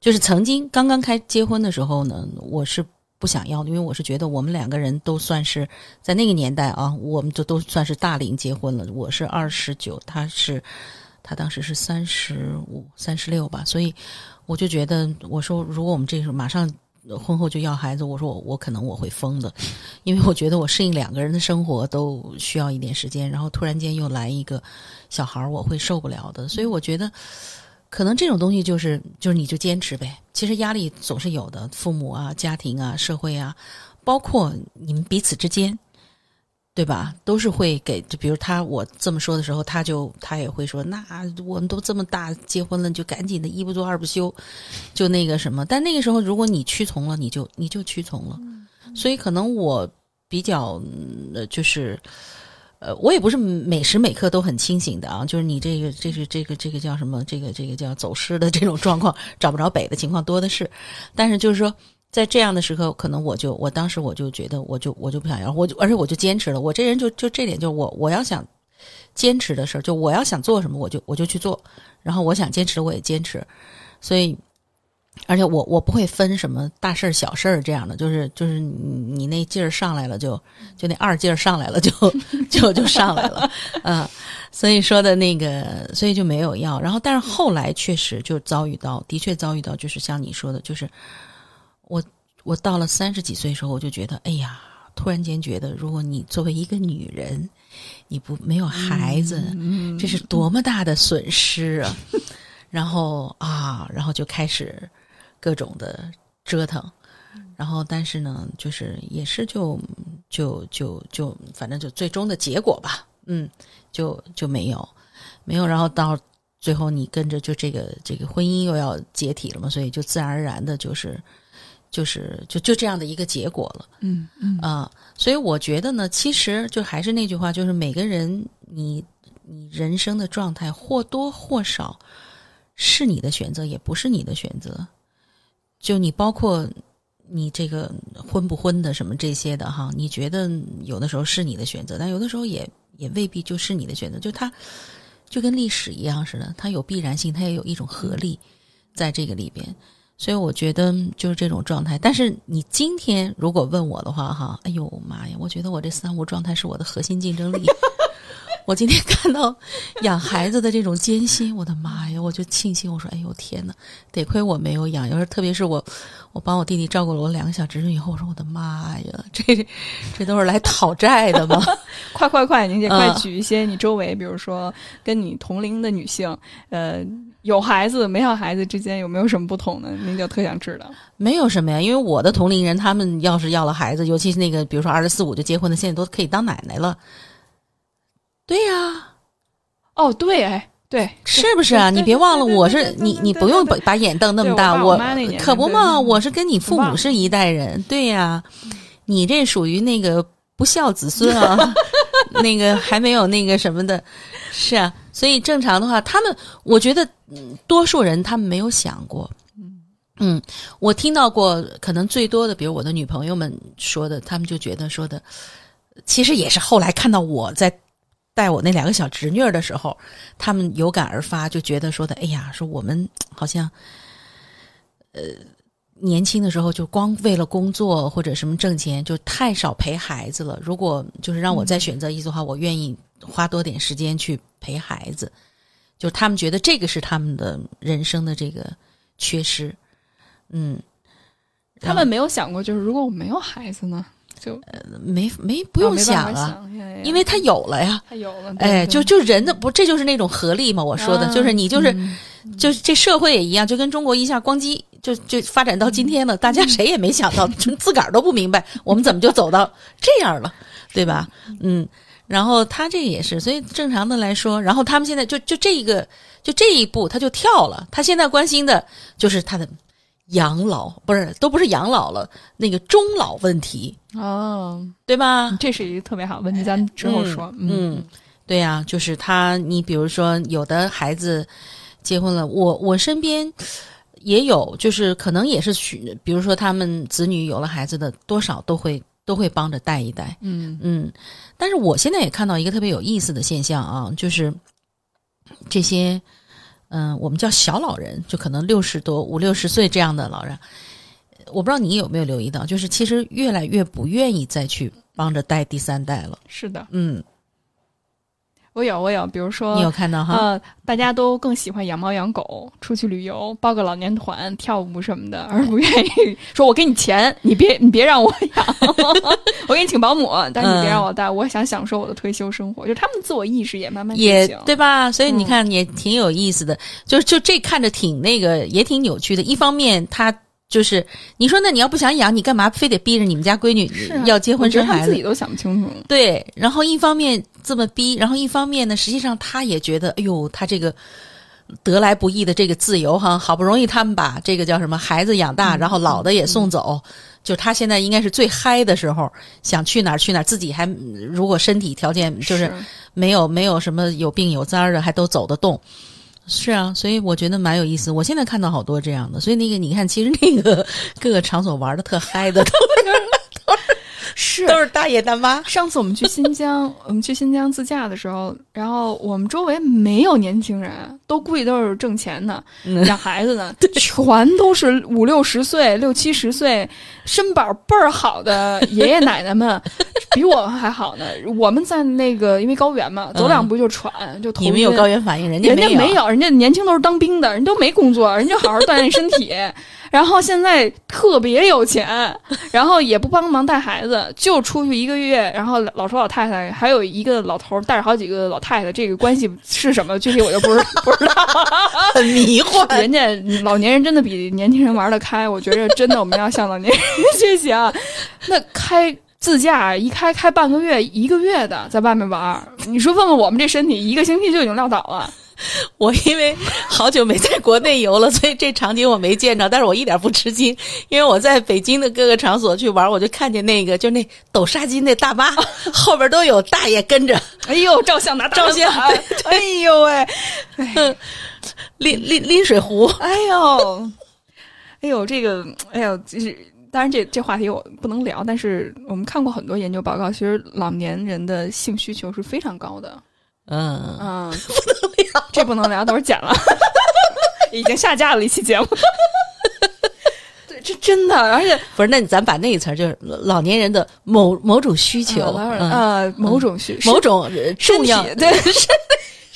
就是曾经刚刚开结婚的时候呢，我是不想要的，因为我是觉得我们两个人都算是在那个年代啊，我们就都算是大龄结婚了。我是二十九，他是他当时是三十五、三十六吧，所以我就觉得，我说如果我们这时候马上。婚后就要孩子，我说我我可能我会疯的，因为我觉得我适应两个人的生活都需要一点时间，然后突然间又来一个小孩，我会受不了的。所以我觉得，可能这种东西就是就是你就坚持呗。其实压力总是有的，父母啊、家庭啊、社会啊，包括你们彼此之间，对吧？都是会给，就比如他我这么说的时候，他就他也会说，那我们都这么大结婚了，就赶紧的一不做二不休，就那个什么。但那个时候，如果你屈从了，你就你就屈从了。所以可能我比较就是。呃，我也不是每时每刻都很清醒的啊，就是你这个这个这个这个叫什么？这个这个叫走失的这种状况，找不着北的情况多的是。但是就是说，在这样的时刻，可能我就我当时我就觉得，我就我就不想要，我就而且我就坚持了。我这人就就这点，就我我要想坚持的事儿，就我要想做什么，我就我就去做。然后我想坚持，我也坚持。所以，而且我我不会分什么大事儿、小事儿这样的，就是就是你你那劲儿上来了就，就那二劲儿上来了就 就就上来了，嗯，所以说的那个，所以就没有要。然后，但是后来确实就遭遇到，的确遭遇到，就是像你说的，就是我我到了三十几岁的时候，我就觉得，哎呀，突然间觉得，如果你作为一个女人，你不没有孩子，嗯。这是多么大的损失啊！然后啊，然后就开始各种的折腾，然后但是呢，就是也是就就就就反正就最终的结果吧，嗯，就就没有。没有，然后到最后你跟着就这个这个婚姻又要解体了嘛，所以就自然而然的就是就是就就这样的一个结果了嗯嗯啊、所以我觉得呢，其实就还是那句话，就是每个人你你人生的状态或多或少是你的选择，也不是你的选择。就你包括你这个婚不婚的什么这些的哈，你觉得有的时候是你的选择，但有的时候也也未必就是你的选择。就它就跟历史一样似的，它有必然性，它也有一种合力在这个里边。所以我觉得就是这种状态。但是你今天如果问我的话，哈，哎呦妈呀，我觉得我这三无状态是我的核心竞争力。我今天看到养孩子的这种艰辛，我的妈呀！我就庆幸，我说，哎呦天呐，得亏我没有养。要是特别是我，我帮我弟弟照顾了我两个小侄女以后，我说我的妈呀，这这都是来讨债的吗？快 快快，宁姐，快嗯举一些你周围，比如说跟你同龄的女性，呃，有孩子没有孩子之间有没有什么不同呢？您就特想知道。没有什么呀，因为我的同龄人，他们要是要了孩子，尤其是那个比如说二十四五就结婚的，现在都可以当奶奶了。对呀、哦，对，哎，对，是不是啊？你别忘了，我是你，你不用把把眼瞪那么大，对我可不嘛，我是跟你父母是一代人，对呀，你这属于那个不孝子孙啊，那个还没有那个什么的，是啊，所以正常的话，他们我觉得多数人他们没有想过。嗯，我听到过，可能最多的，比如我的女朋友们说的，他们就觉得说的，其实也是后来看到我在带我那两个小侄女的时候，他们有感而发，就觉得说的，哎呀，说我们好像，呃，年轻的时候就光为了工作或者什么挣钱，就太少陪孩子了。如果就是让我再选择一次的话，我愿意花多点时间去陪孩子。就他们觉得这个是他们的人生的这个缺失，嗯，他们没有想过，就是如果我没有孩子呢，就没没不用想啊，法想呀呀因为他有了呀。他有了，对哎，就就人的不，这就是那种合力嘛。我说的、啊就是你就是、嗯就是这社会也一样，就跟中国一下咣叽就就发展到今天了，大家谁也没想到，就自个儿都不明白，我们怎么就走到这样了，对吧？嗯，然后他这个也是，所以正常的来说，然后他们现在就就这一个就这一步他就跳了，他现在关心的就是他的养老，不是都不是养老了，那个终老问题，哦，对吧？这是一个特别好的问题，咱们之后说。嗯，对呀、就是他，你比如说有的孩子结婚了，我我身边也有，就是可能也是许，比如说他们子女有了孩子的，多少都会都会帮着带一带，嗯嗯。但是我现在也看到一个特别有意思的现象啊，就是这些，嗯、我们叫小老人，就可能六十多、五六十岁这样的老人，我不知道你有没有留意到，就是其实越来越不愿意再去帮着带第三代了，是的，嗯。我有我有，比如说你有看到哈？呃，大家都更喜欢养猫养狗，出去旅游，报个老年团、跳舞什么的，而不愿意 说“我给你钱，你别你别让我养，我给你请保姆，但是你别让我带，我想享受我的退休生活。”就是他们的自我意识也慢慢也对吧？所以你嗯看也挺有意思的，就就这看着挺那个，也挺扭曲的。一方面，他就是你说，那你要不想养，你干嘛非得逼着你们家闺女要结婚生孩子？自己都想不清楚。对，然后一方面这么逼，然后一方面呢，实际上他也觉得，哎呦，他这个得来不易的这个自由哈，好不容易他们把这个叫什么孩子养大，然后老的也送走，就他现在应该是最嗨的时候，想去哪儿去哪儿，自己还如果身体条件就是没有没有什么有病有灾儿的，还都走得动。是啊，所以我觉得蛮有意思。我现在看到好多这样的，所以那个你看，其实那个各个场所玩的特嗨的，都是。都是大爷大妈。上次我们去新疆，我们去新疆自驾的时候，然后我们周围没有年轻人，都估计都是挣钱的、嗯。养孩子的，全都是五六十岁、六七十岁，身板倍儿好的爷爷奶奶们，比我们还好呢。我们在那个因为高原嘛，走两步就喘，就头嗯你们有晕高原反应，人家人家没没有，人家年轻都是当兵的，人都没工作，人家好好锻炼身体，然后现在特别有钱，然后也不帮忙带孩子，就出去一个月，然后老头老太太还有一个老头带着好几个老太太，这个关系是什么？具体我就不是 不知道。很迷惑。人家老年人真的比年轻人玩得开，我觉着真的我们要向老年人 学习啊。那开自驾一开开半个月、一个月的在外面玩儿，你说问问我们这身体，一个星期就已经撂倒了。我因为好久没在国内游了，所以这场景我没见着，但是我一点不吃惊，因为我在北京的各个场所去玩，我就看见那个就那抖沙机那大妈 后边都有大爷跟着，哎呦，照相拿大照相板哎呦喂，拎拎拎水壶，哎呦，哎呦，这个，哎呦，就是。当然这，这话题我不能聊。但是我们看过很多研究报告，其实老年人的性需求是非常高的。嗯嗯，不能聊，这不能聊，等会儿剪了，已经下架了一期节目。对，这真的，而且不是，那咱把那一词儿就是老年人的某某种需求，呃，某种需，某种重要，对。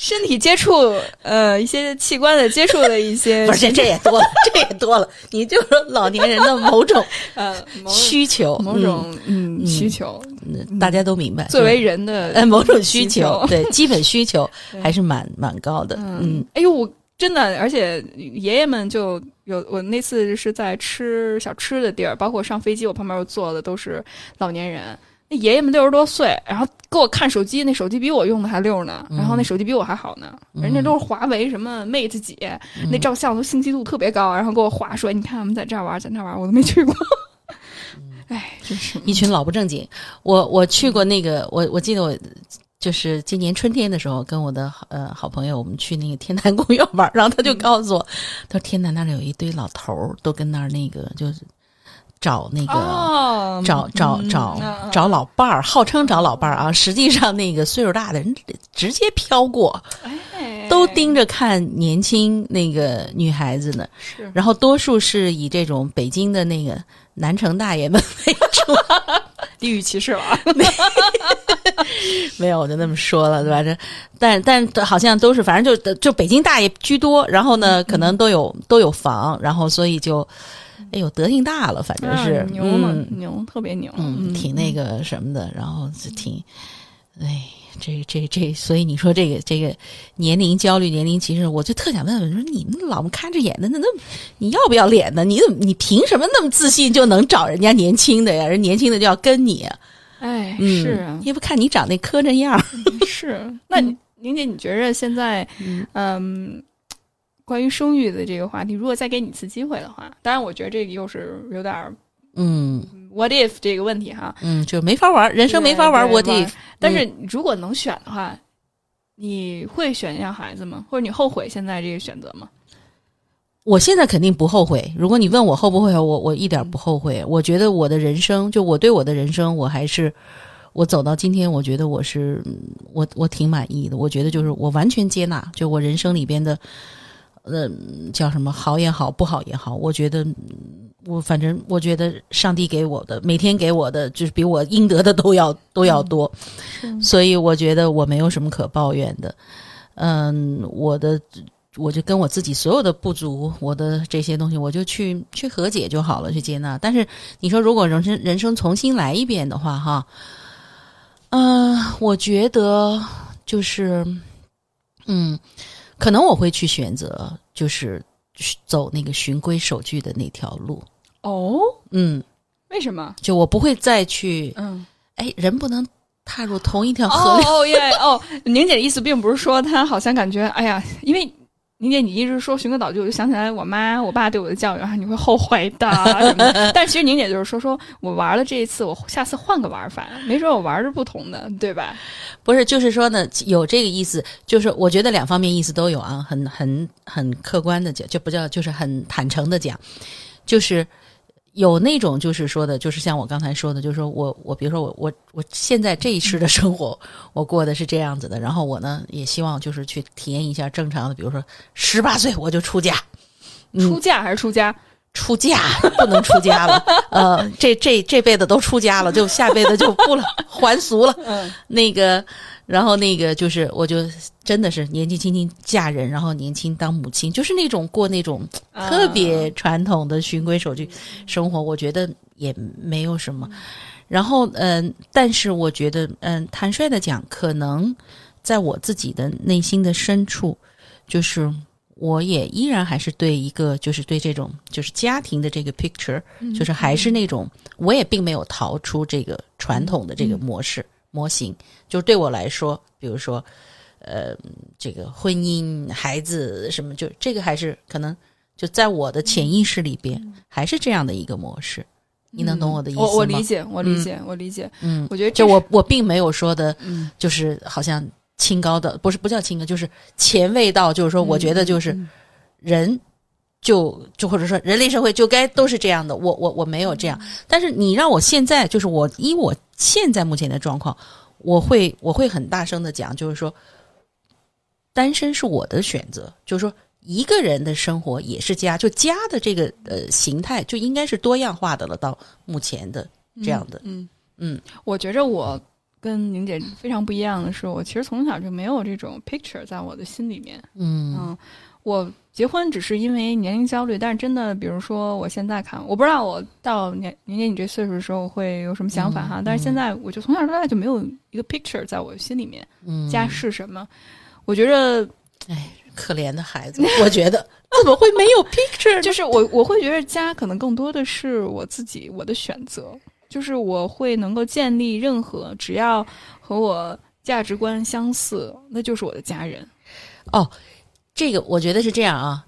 身体接触，呃，一些器官的接触的一些，不是这也多了，这也多了。你就说老年人的某种呃需求，某种嗯需求，大家都明白。作为人的呃某种需求，对 基本需求还是蛮蛮高的。嗯，哎呦，我真的，而且爷爷们就有我那次是在吃小吃的地儿，包括上飞机，我旁边坐的都是老年人。那爷爷们六十多岁，然后给我看手机，那手机比我用的还溜呢，然后那手机比我还好呢，人家都是华为什么 Mate 几，那照相都清晰度特别高，然后给我划说，你看我们在这儿玩，在那玩，我都没去过。哎，真是一群老不正经。我我去过那个，我我记得我就是今年春天的时候，跟我的呃好朋友，我们去那个天坛公园玩，然后他就告诉我，他说天坛那里有一堆老头儿，都跟那儿那个就是。找那个找找找找老伴儿，号称找老伴儿啊，实际上那个岁数大的人直接飘过，都盯着看年轻那个女孩子呢。是，然后多数是以这种北京的那个南城大爷们为主，地域歧视了。没有，我就那么说了，对吧？这但但好像都是，反正就就北京大爷居多，然后呢，可能都有都有房，然后所以就。哎呦，德行大了，反正是牛嘛，牛特别牛，嗯，挺那个什么的，然后挺，哎，这这这，所以你说这个这个年龄焦虑、年龄歧视，我就特想问问，说你们老么看着眼的，那那你要不要脸呢？你怎么你凭什么那么自信就能找人家年轻的呀？人年轻的就要跟你？哎，是啊，也不看你长那磕碜样是。那宁姐，你觉着现在，嗯？关于生育的这个话题，如果再给你一次机会的话，当然，我觉得这个又是有点儿，嗯，what if 这个问题哈，嗯，就没法玩，人生没法玩 what if。但是如果能选的话，你会选要孩子吗？或者你后悔现在这个选择吗？我现在肯定不后悔。如果你问我后不后悔，我我一点不后悔。我觉得我的人生，就我对我的人生，我还是我走到今天，我觉得我是我我挺满意的。我觉得就是我完全接纳，就我人生里边的。呃，叫什么好也好，不好也好，我觉得我反正我觉得上帝给我的，每天给我的就是比我应得的都要都要多，所以我觉得我没有什么可抱怨的。嗯，我的我就跟我自己所有的不足，我的这些东西，我就去去和解就好了，去接纳。但是你说如果人生人生重新来一遍的话，哈，嗯，我觉得就是嗯。可能我会去选择，就是走那个循规守矩的那条路。哦，嗯，为什么？就我不会再去，嗯，哎，人不能踏入同一条河流。哦耶，哦，宁姐的意思并不是说她好像感觉，哎呀，因为。宁姐，你一直说循规蹈矩，我就想起来我妈、我爸对我的教育啊，你会后悔的什么的。但其实宁姐就是说，说我玩了这一次，我下次换个玩法，没准我玩是不同的，对吧？不是，就是说呢，有这个意思，就是我觉得两方面意思都有啊，很很很客观的讲，就不叫就是很坦诚的讲，就是。有那种就是说的，就是像我刚才说的，就是说我我比如说我我我现在这一世的生活，我过的是这样子的，然后我呢也希望就是去体验一下正常的，比如说十八岁我就出家，出嫁还是出家？出嫁不能出家了，呃，这这这辈子都出家了，就下辈子就不了，还俗了。嗯，那个。然后那个就是，我就真的是年纪轻轻嫁人，然后年轻当母亲，就是那种过那种特别传统的循规守矩生活，我觉得也没有什么。然后嗯，但是我觉得嗯，坦率的讲，可能在我自己的内心的深处，就是我也依然还是对一个就是对这种就是家庭的这个 picture，就是还是那种，我也并没有逃出这个传统的这个模式。模型就是对我来说，比如说，呃这个婚姻、孩子什么，就这个还是可能就在我的潜意识里边，还是这样的一个模式。你能懂我的意思吗？我我理解，我理解，我理解。嗯，我觉得这就我我并没有说的，嗯，就是好像清高的，不是不叫清高，就是前卫到，就是说，我觉得就是嗯人就就或者说人类社会就该都是这样的。我我我没有这样，但是你让我现在就是我以我现在目前的状况，我会我会很大声的讲，就是说，单身是我的选择，就是说。一个人的生活也是家，就家的这个呃形态就应该是多样化的了。到目前的这样的，嗯嗯，我觉着我跟宁姐非常不一样的是，我其实从小就没有这种 picture 在我的心里面。嗯嗯，我结婚只是因为年龄焦虑，但是真的，比如说我现在看，我不知道我到年年年你这岁数的时候会有什么想法哈。嗯但是现在我就从小到大就没有一个 picture 在我心里面，嗯，家是什么？我觉着哎，可怜的孩子，我觉得怎么会没有 picture？就是我我会觉得家可能更多的是我自己我的选择，就是我会能够建立任何只要和我价值观相似，那就是我的家人。这个我觉得是这样啊，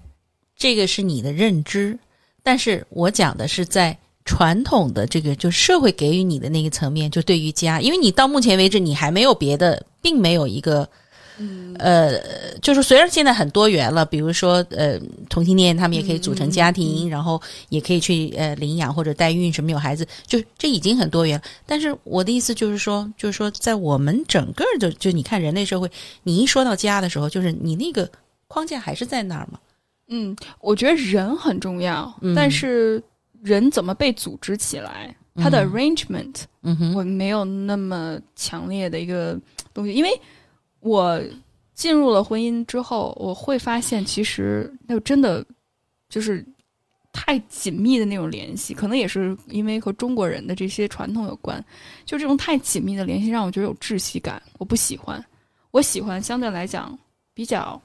这个是你的认知，但是我讲的是在传统的这个就社会给予你的那个层面，就对于家，因为你到目前为止你还没有别的，并没有一个。嗯呃，就是虽然现在很多元了，比如说呃，同性恋他们也可以组成家庭，然后也可以去呃领养或者代孕什么有孩子，就这已经很多元了。但是我的意思就是说，就是说在我们整个的就你看人类社会，你一说到家的时候，就是你那个框架还是在那儿嘛。嗯，我觉得人很重要，嗯但是人怎么被组织起来，它的嗯 arrangement、嗯哼，我没有那么强烈的一个东西，因为我进入了婚姻之后，我会发现其实那真的就是太紧密的那种联系，可能也是因为和中国人的这些传统有关，就这种太紧密的联系让我觉得有窒息感，我不喜欢。我喜欢相对来讲比较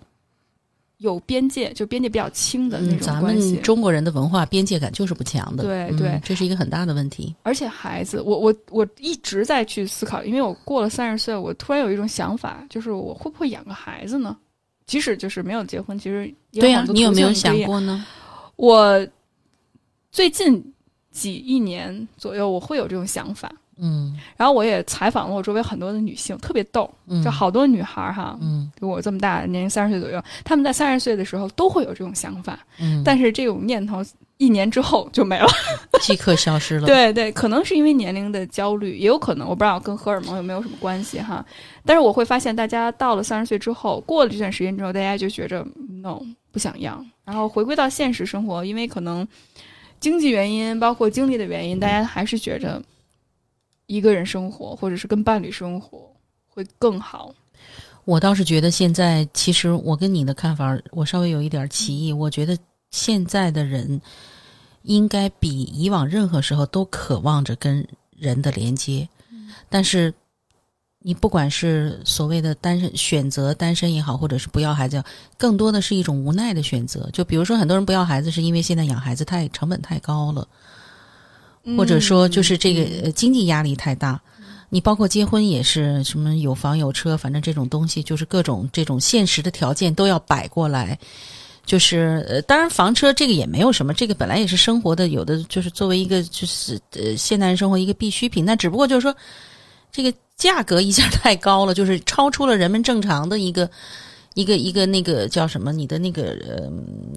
有边界，就边界比较轻的那种关系。们中国人的文化边界感就是不强的，嗯对对这是一个很大的问题。而且孩子，我我我一直在去思考，因为我过了三十岁，我突然有一种想法，就是我会不会养个孩子呢？即使就是没有结婚，其实也对呀、你有没有想？过呢？我最近几一年左右，我会有这种想法。嗯然后我也采访了我周围很多的女性，特别逗，嗯，就好多女孩儿哈，嗯比我这么大，年龄三十岁左右，她们在三十岁的时候都会有这种想法，嗯，但是这种念头一年之后就没了。即刻消失了。，对对，可能是因为年龄的焦虑，也有可能我不知道跟荷尔蒙有没有什么关系哈。但是我会发现，大家到了三十岁之后，过了这段时间之后，大家就觉着 no 不想要，然后回归到现实生活，因为可能经济原因，包括经历的原因，大家还是觉着一个人生活或者是跟伴侣生活会更好。我倒是觉得现在，其实我跟你的看法，我稍微有一点歧义。我觉得现在的人应该比以往任何时候都渴望着跟人的连接，但是你不管是所谓的单身选择单身也好，或者是不要孩子，更多的是一种无奈的选择。就比如说，很多人不要孩子，是因为现在养孩子太成本太高了。或者说就是这个呃经济压力太大。你包括结婚也是什么有房有车，反正这种东西就是各种这种现实的条件都要摆过来。就是呃，当然房车这个也没有什么，这个本来也是生活的，有的就是作为一个就是呃现代人生活一个必需品。那只不过就是说，这个价格一下太高了，就是超出了人们正常的一个一个一个那个叫什么，你的那个呃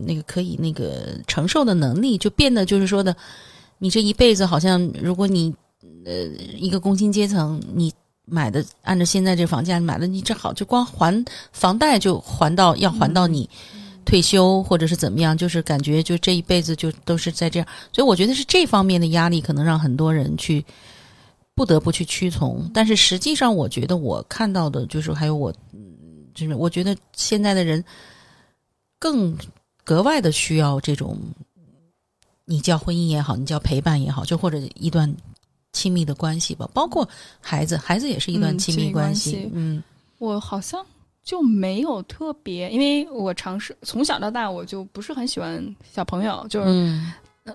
那个可以那个承受的能力，就变得就是说的，你这一辈子好像如果你呃一个工薪阶层，你买的按照现在这房价买的，你正好就光还房贷就还到要还到你退休或者是怎么样，就是感觉就这一辈子就都是在这样，所以我觉得是这方面的压力可能让很多人去不得不去屈从，但是实际上我觉得我看到的就是还有我，嗯就是我觉得现在的人更格外的需要这种，你叫婚姻也好，你叫陪伴也好，就或者一段亲密的关系吧，包括孩子，孩子也是一段嗯亲亲密关系，系嗯。我好像就没有特别，因为我尝试从小到大我就不是很喜欢小朋友，就是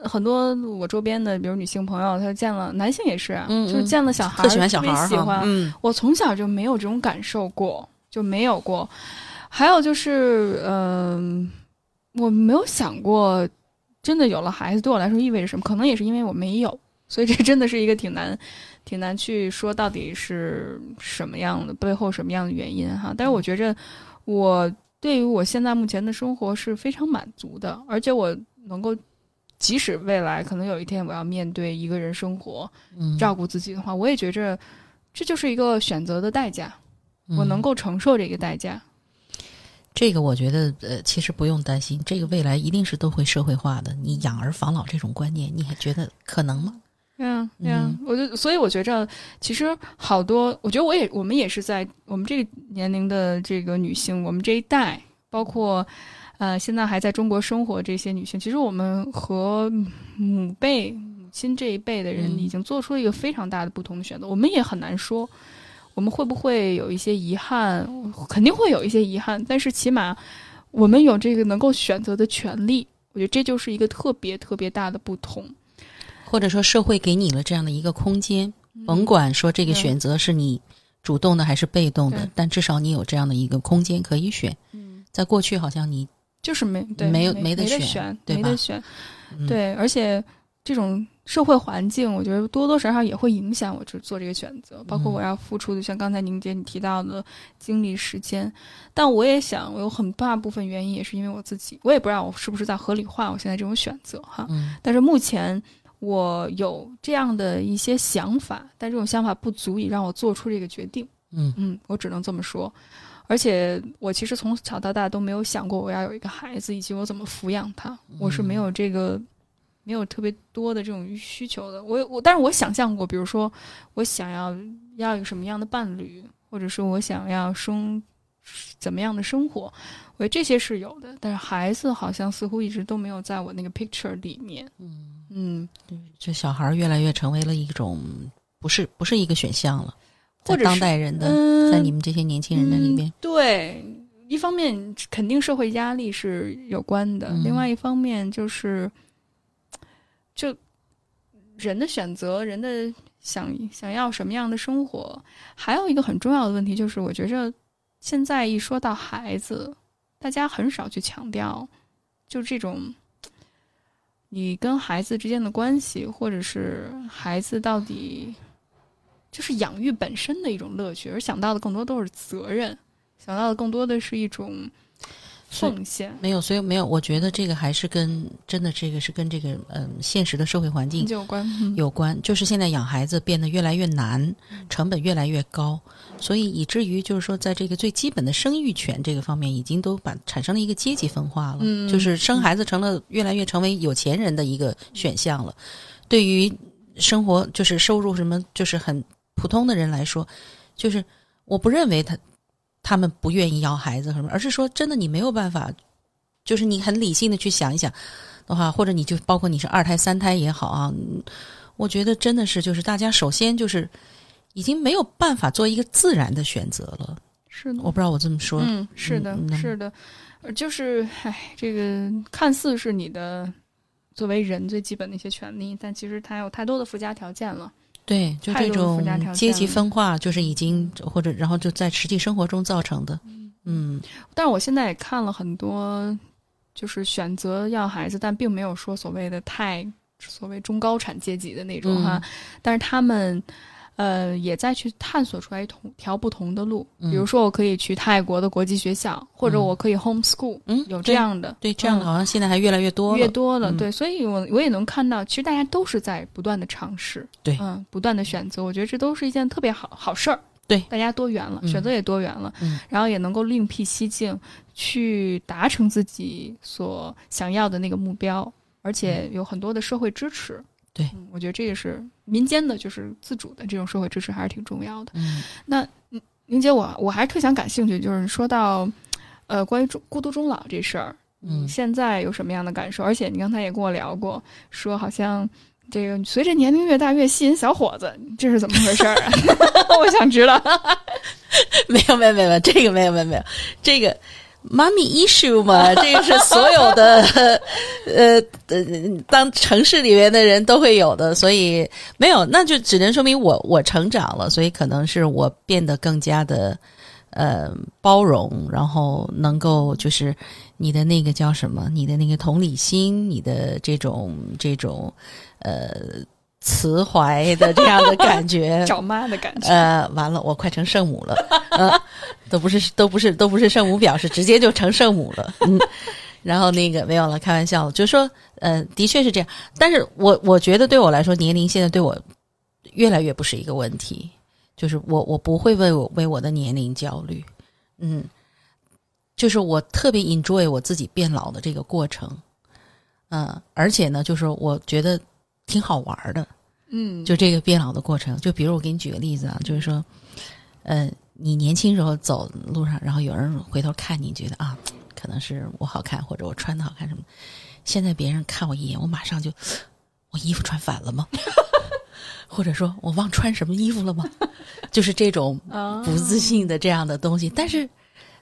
很多我周边的，比如女性朋友，她见了男性也是就是见了小孩儿特喜欢小孩喜欢。嗯。我从小就没有这种感受过，就没有过。还有就是，嗯、我没有想过，真的有了孩子对我来说意味着什么？可能也是因为我没有，所以这真的是一个挺难、挺难去说到底是什么样的背后什么样的原因哈。但是我觉着，我对于我现在目前的生活是非常满足的，而且我能够。即使未来可能有一天我要面对一个人生活，嗯，照顾自己的话，我也觉着这就是一个选择的代价，我嗯能够承受这个代价。这个我觉得呃，其实不用担心，这个未来一定是都会社会化的。你养儿防老这种观念，你还觉得可能吗？嗯嗯嗯，我就所以我觉着，其实好多，我觉得我也我们也是在我们这个年龄的这个女性，我们这一代，包括呃现在还在中国生活这些女性，其实我们和母辈、母亲这一辈的人嗯已经做出了一个非常大的不同的选择，我们也很难说。我们会不会有一些遗憾？肯定会有一些遗憾，但是起码我们有这个能够选择的权利。我觉得这就是一个特别特别大的不同。或者说社会给你了这样的一个空间，甭管说这个选择是你主动的还是被动的对，但至少你有这样的一个空间可以选。嗯，在过去好像你就是没对没有没得选选，对吧没得选。嗯对，而且这种社会环境，我觉得多多少少也会影响我这做这个选择，包括嗯我要付出的，像刚才宁姐你提到的精力、时间。但我也想，我有很大部分原因也是因为我自己，我也不知道我是不是在合理化我现在这种选择哈。嗯但是目前我有这样的一些想法，但这种想法不足以让我做出这个决定。嗯嗯，我只能这么说。而且我其实从小到大都没有想过我要有一个孩子，以及我怎么抚养他，我是没有这个没有特别多的这种需求的。我我，但是我想象过，比如说我想要要一个什么样的伴侣，或者说我想要生怎么样的生活，我觉得这些是有的。但是孩子好像似乎一直都没有在我那个 picture 里面。嗯，嗯，这小孩儿越来越成为了一种不是不是一个选项了，在或者当代人的，嗯在你们这些年轻人的里面嗯，对，一方面肯定社会压力是有关的，嗯另外一方面就是，就人的选择，人的想想要什么样的生活，还有一个很重要的问题就是，我觉着现在一说到孩子，大家很少去强调，就这种。你跟孩子之间的关系，或者是孩子到底就是养育本身的一种乐趣，而想到的更多都是责任，想到的更多的是一种奉献。没有，所以没有，我觉得这个还是跟真的这个是跟这个嗯现实的社会环境有关，嗯有关，就是现在养孩子变得越来越难，成本越来越高，所以以至于就是说，在这个最基本的生育权这个方面，已经都把产生了一个阶级分化了，嗯就是生孩子成了越来越成为有钱人的一个选项了。对于生活就是收入什么就是很普通的人来说，就是我不认为他他们不愿意要孩子什么，而是说真的你没有办法，就是你很理性的去想一想的话，或者你就包括你是二胎三胎也好啊，嗯我觉得真的是就是大家首先就是已经没有办法做一个自然的选择了。是的，我不知道我这么说，嗯，是的，嗯是的，呃就是，唉，这个看似是你的作为人最基本的一些权利，但其实它有太多的附加条件了。对，就这种阶级分化，就是已经或者然后就在实际生活中造成的，嗯但是我现在也看了很多，就是选择要孩子，但并没有说所谓的太所谓中高产阶级的那种哈，嗯但是他们。呃，也在去探索出来一同条不同的路，嗯。比如说我可以去泰国的国际学校，或者嗯。我可以 homeschool，、嗯，有这样的，对这样的嗯。好像现在还越来越多了，越多了，嗯。对，所以我我也能看到，其实大家都是在不断的尝试，对。嗯，不断的选择，我觉得这都是一件特别好好事儿，对。大家多元了，嗯。选择也多元了，嗯。然后也能够另辟蹊径，去达成自己所想要的那个目标，而且有很多的社会支持，嗯对嗯我觉得这也是民间的，就是自主的这种社会支持还是挺重要的。嗯那宁姐，我我还特想感兴趣，就是说到，呃，关于中孤独终老这事儿，嗯现在有什么样的感受？而且你刚才也跟我聊过，说好像这个随着年龄越大越吸引小伙子，这是怎么回事儿啊？我想知道。没有没有没有，这个没有没有没有，这个妈咪 issue 嘛，这个是所有的 呃呃，当城市里面的人都会有的，所以没有，那就只能说明我我成长了，所以可能是我变得更加的呃包容，然后能够就是你的那个叫什么，你的那个同理心，你的这种这种呃慈怀的这样的感觉，找妈的感觉。呃，完了，我快成圣母了，呃，都不是都不是都不是圣母表示，直接就成圣母了，嗯。然后那个没有了，开玩笑，就是说，呃，的确是这样。但是我我觉得对我来说，年龄现在对我越来越不是一个问题。就是我我不会为我为我的年龄焦虑，嗯，就是我特别 enjoy 我自己变老的这个过程，嗯，而且呢，就是我觉得挺好玩的，嗯，就这个变老的过程。就比如我给你举个例子啊，就是说，呃，你年轻时候走路上，然后有人回头看你，觉得啊。可能是我好看，或者我穿的好看什么。现在别人看我一眼，我马上就，我衣服穿反了吗？或者说我忘穿什么衣服了吗？就是这种不自信的这样的东西。但是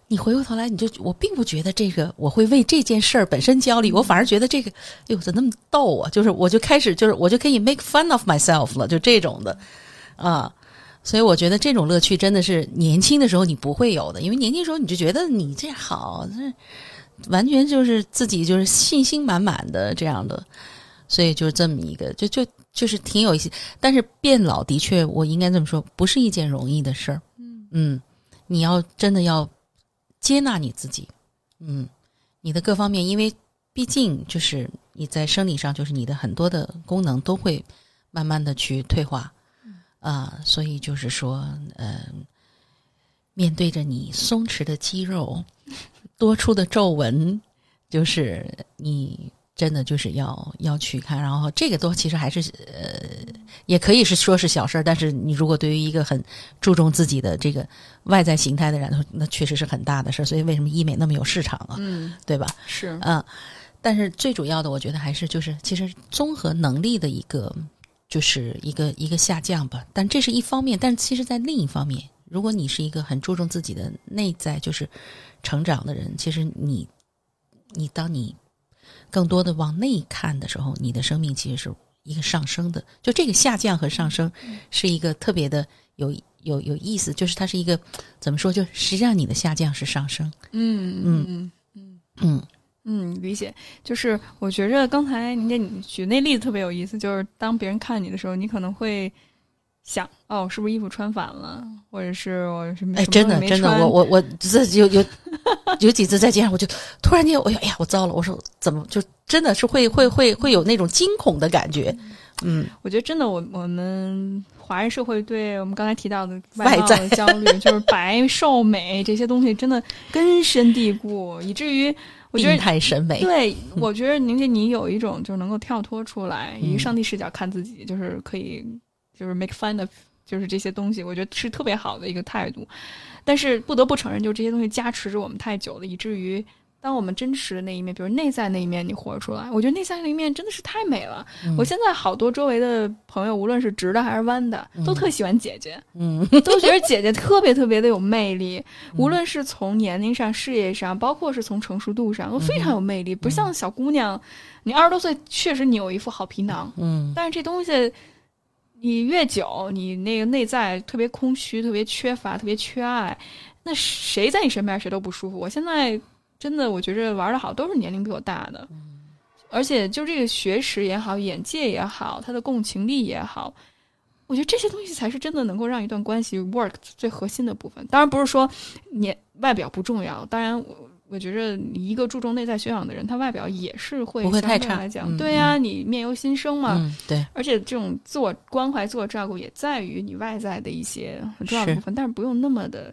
你回过头来，你就我并不觉得这个我会为这件事儿本身焦虑，我反而觉得这个，哟，怎么那么逗啊？就是我就开始就是我就可以 make fun of myself 了，就这种的啊。所以我觉得这种乐趣真的是年轻的时候你不会有的，因为年轻时候你就觉得你这好，这完全就是自己就是信心满满的这样的，所以就是这么一个，就就就是挺有意思。但是变老的确，我应该这么说，不是一件容易的事儿。嗯嗯，你要真的要接纳你自己，嗯，你的各方面，因为毕竟就是你在生理上，就是你的很多的功能都会慢慢的去退化。啊，所以就是说，嗯，面对着你松弛的肌肉、多出的皱纹，就是你真的就是要要去看。然后这个都其实还是呃，也可以是说是小事儿，但是你如果对于一个很注重自己的这个外在形态的人，那确实是很大的事儿。所以为什么医美那么有市场啊？嗯，对吧？是嗯，但是最主要的，我觉得还是就是其实综合能力的一个。就是一个一个下降吧，但这是一方面，但其实，在另一方面，如果你是一个很注重自己的内在，就是成长的人，其实你，你当你更多的往内看的时候，你的生命其实是一个上升的。就这个下降和上升，是一个特别的有有有意思，就是它是一个怎么说？就实际上你的下降是上升。嗯嗯嗯嗯嗯。嗯，理解。就是我觉着刚才您这你举那例子特别有意思，就是当别人看你的时候，你可能会想，哦，是不是衣服穿反了，或者是我什么？哎，真的真的，我我我这有有 有几次在街上，我就突然间，我哎呀，我糟了，我说怎么就真的是会会会会有那种惊恐的感觉。嗯，我觉得真的，我我们华人社会对我们刚才提到的 外在的焦虑，就是白瘦美这些东西，真的根深蒂固，以至于。病态审美，对我觉得宁姐，你有一种就是能够跳脱出来，以上帝视角看自己，就是可以就是 make fun of，就是这些东西，我觉得是特别好的一个态度。但是不得不承认，就这些东西加持着我们太久了，以至于。当我们真实的那一面，比如内在那一面，你活出来，我觉得内在那一面真的是太美了。我现在好多周围的朋友，无论是直的还是弯的，都特喜欢姐姐，嗯，都觉得姐姐特别特别的有魅力。无论是从年龄上、事业上，包括是从成熟度上，都非常有魅力。不像小姑娘，你二十多岁确实你有一副好皮囊，嗯，但是这东西你越久，你那个内在特别空虚、特别缺乏、特别缺爱，那谁在你身边谁都不舒服。我现在。真的，我觉着玩的好都是年龄比我大的，而且就这个学识也好，眼界也好，他的共情力也好，我觉得这些东西才是真的能够让一段关系 work 最核心的部分。当然不是说你外表不重要，当然我我觉着一个注重内在修养的人，他外表也是会不会太差来讲，对呀，你面由心生嘛，对。而且这种自我关怀、自我照顾也在于你外在的一些很重要的部分，但是不用那么的。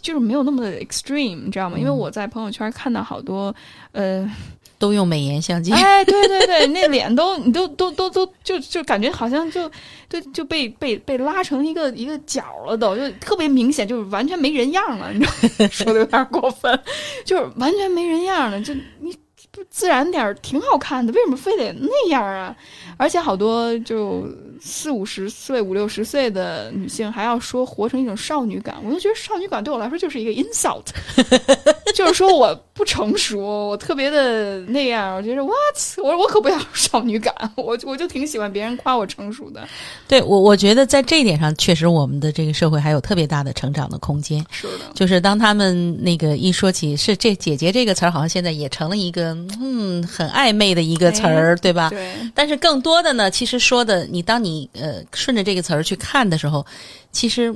就是没有那么的 extreme，你知道吗？因为我在朋友圈看到好多，呃，都用美颜相机。哎，对对对，那脸都你都都都都就就感觉好像就就就被被被拉成一个一个角了，都就特别明显，就是完全没人样了。你知道，说的有点过分，就是完全没人样了。就你不自然点儿挺好看的，为什么非得那样啊？而且好多就四五十岁、五六十岁的女性还要说活成一种少女感，我就觉得少女感对我来说就是一个 insult，就是说我不成熟，我特别的那样，我觉得 what，我我可不要少女感，我我就挺喜欢别人夸我成熟的。对我，我觉得在这一点上，确实我们的这个社会还有特别大的成长的空间。是的，就是当他们那个一说起是这“姐姐”这个词儿，好像现在也成了一个嗯很暧昧的一个词儿，对吧？对。但是更多的呢，其实说的，你当你呃顺着这个词儿去看的时候，其实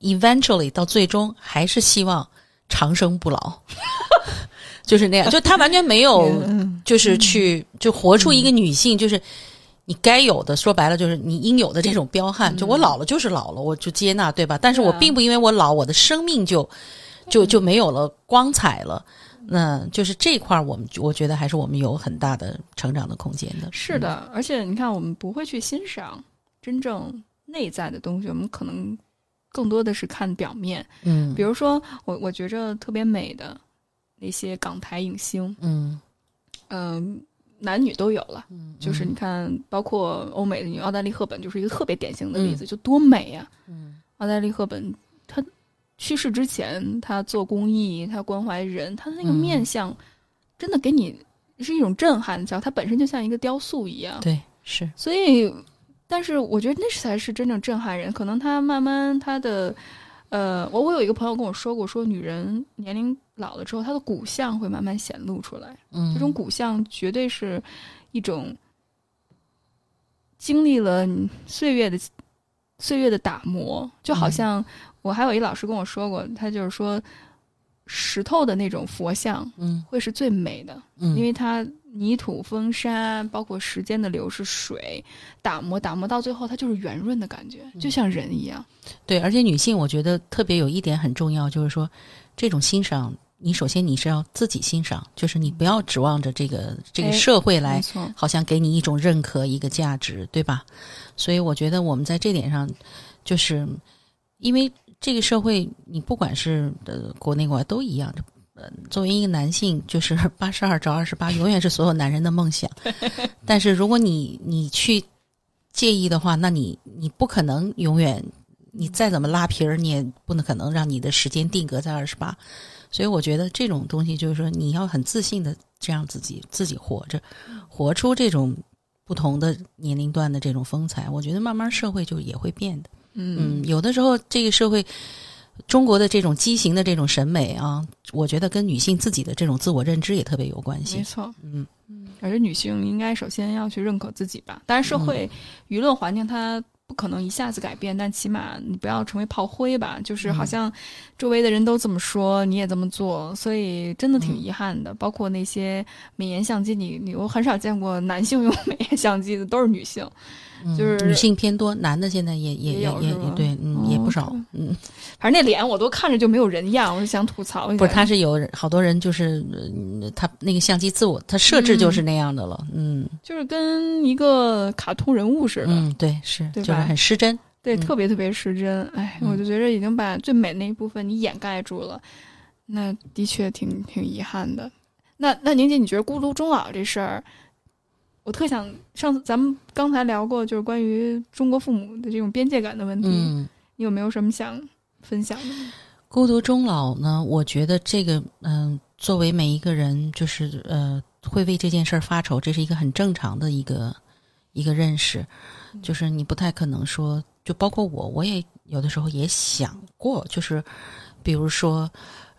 eventually 到最终还是希望长生不老，就是那样。就他完全没有，就是去就活出一个女性，就是你该有的，说白了就是你应有的这种彪悍。就我老了就是老了，我就接纳，对吧？但是我并不因为我老，我的生命就就就没有了光彩了。那就是这块儿，我们我觉得还是我们有很大的成长的空间的。是的，而且你看，我们不会去欣赏真正内在的东西，我们可能更多的是看表面。嗯，比如说，我我觉着特别美的那些港台影星，嗯嗯，男女都有了。嗯，就是你看，包括欧美的女奥黛丽·赫本，就是一个特别典型的例子，就多美呀！嗯，奥黛丽·赫本她。去世之前，他做公益，他关怀人，他的那个面相，真的给你是一种震撼。叫他本身就像一个雕塑一样。对，是。所以，但是我觉得那才是真正震撼人。可能他慢慢他的，呃，我我有一个朋友跟我说过，说女人年龄老了之后，她的骨相会慢慢显露出来。嗯，这种骨相绝对是一种经历了岁月的岁月的打磨，就好像。我还有一老师跟我说过，他就是说，石头的那种佛像，嗯，会是最美的，嗯，因为它泥土、风沙，包括时间的流逝、水打磨、打磨到最后，它就是圆润的感觉，就像人一样。对，而且女性，我觉得特别有一点很重要，就是说，这种欣赏，你首先你是要自己欣赏，就是你不要指望着这个这个社会来，好像给你一种认可、一个价值，对吧？所以我觉得我们在这点上，就是因为。这个社会，你不管是呃国内国外都一样。呃，作为一个男性，就是 八十二找二十八，永远是所有男人的梦想。但是如果你你去介意的话，那你你不可能永远，你再怎么拉皮儿，你也不能可能让你的时间定格在二十八。所以我觉得这种东西就是说，你要很自信的这样自己自己活着，活出这种不同的年龄段的这种风采。我觉得慢慢社会就也会变的。嗯，有的时候这个社会，中国的这种畸形的这种审美啊，我觉得跟女性自己的这种自我认知也特别有关系。没错，嗯嗯，而且女性应该首先要去认可自己吧。当然，社会舆论环境它不可能一下子改变，但起码你不要成为炮灰吧。就是好像周围的人都这么说，你也这么做，所以真的挺遗憾的。包括那些美颜相机，你你我很少见过男性用 美颜相机的，都是女性。就是女性偏多，男的现在也也也也也对，嗯，也不少，嗯，反正那脸我都看着就没有人样，我就想吐槽一下。不是，他是有好多人，就是他那个相机自我他设置就是那样的了，嗯，就是跟一个卡通人物似的，嗯，对，是，就是很失真，对，特别特别失真，哎，我就觉得已经把最美那一部分你掩盖住了，那的确挺挺遗憾的。那那宁姐，你觉得孤独终老这事儿？我特想上次咱们刚才聊过，就是关于中国父母的这种边界感的问题。嗯，你有没有什么想分享的？孤独终老呢？我觉得这个，嗯，作为每一个人，就是呃，会为这件事儿发愁，这是一个很正常的一个一个认识。就是你不太可能说，就包括我，我也有的时候也想过，就是比如说。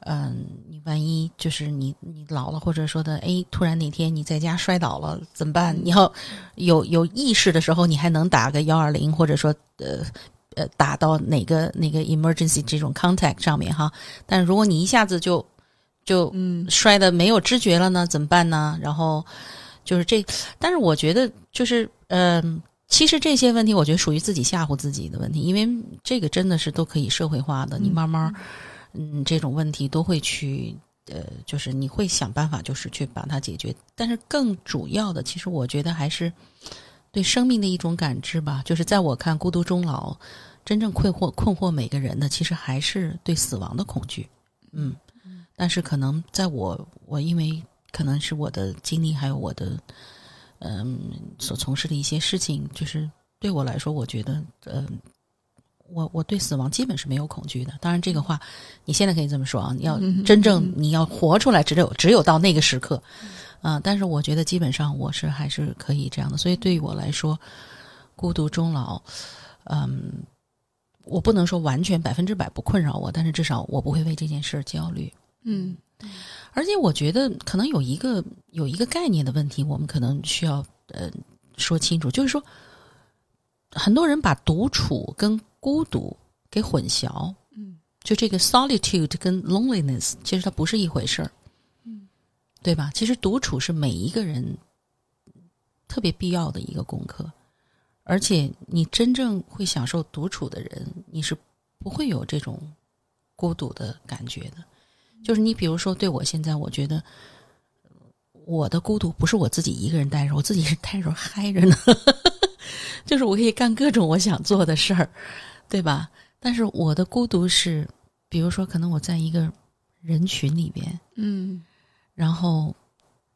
嗯，你万一就是你你老了，或者说的，哎，突然哪天你在家摔倒了怎么办？你要有有意识的时候，你还能打个幺二零，或者说呃呃打到哪个哪个 emergency 这种 contact 上面哈。但如果你一下子就就嗯摔的没有知觉了呢，怎么办呢？然后就是这，但是我觉得就是嗯，其实这些问题，我觉得属于自己吓唬自己的问题，因为这个真的是都可以社会化的，你慢慢。嗯，这种问题都会去，呃，就是你会想办法，就是去把它解决。但是更主要的，其实我觉得还是对生命的一种感知吧。就是在我看，孤独终老，真正困惑困惑每个人的，其实还是对死亡的恐惧。嗯，但是可能在我，我因为可能是我的经历，还有我的嗯，所从事的一些事情，就是对我来说，我觉得，嗯，我我对死亡基本是没有恐惧的。当然，这个话你现在可以这么说啊，你要嗯真正你要活出来，只有只有到那个时刻，啊、但是我觉得基本上我是还是可以这样的。所以对于我来说，孤独终老，嗯，我不能说完全百分之百不困扰我，但是至少我不会为这件事焦虑。嗯而且我觉得可能有一个有一个概念的问题，我们可能需要呃说清楚，就是说，很多人把独处跟孤独给混淆，嗯。就这个 solitude 跟 loneliness 其实它不是一回事儿，嗯，对吧？其实独处是每一个人特别必要的一个功课，而且你真正会享受独处的人，你是不会有这种孤独的感觉的。就是你比如说，对我现在，我觉得我的孤独不是我自己一个人待着，我自己是待着嗨着呢，就是我可以干各种我想做的事儿，对吧？但是我的孤独是，比如说，可能我在一个人群里边，嗯然后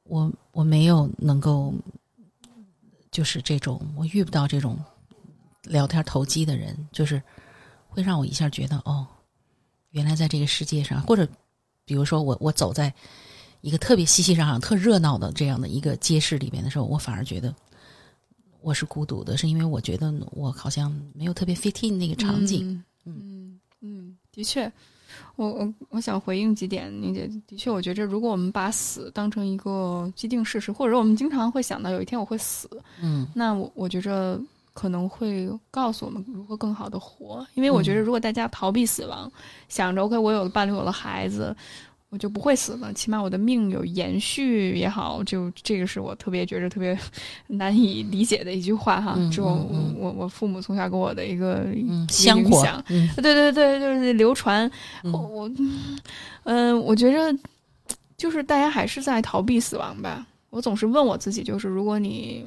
我我没有能够，就是这种我遇不到这种聊天投机的人，就是会让我一下觉得哦，原来在这个世界上，或者比如说我我走在一个特别熙熙攘攘、特热闹的这样的一个街市里面的时候，我反而觉得我是孤独的，是因为我觉得我好像没有特别 fit in 那个场景。嗯嗯嗯，的确，我我我想回应几点，宁姐，的确，我觉着如果我们把死当成一个既定事实，或者说我们经常会想到有一天我会死，嗯那我我觉着可能会告诉我们如何更好的活，因为我觉得如果大家逃避死亡，想着 OK 我有了伴侣，有了孩子。我就不会死了，起码我的命有延续也好，就这个是我特别觉着特别 难以理解的一句话哈。嗯这我我我父母从小给我的一个嗯，影响，嗯对对对，就是流传。嗯我我，嗯、我觉着就是大家还是在逃避死亡吧。我总是问我自己，就是如果你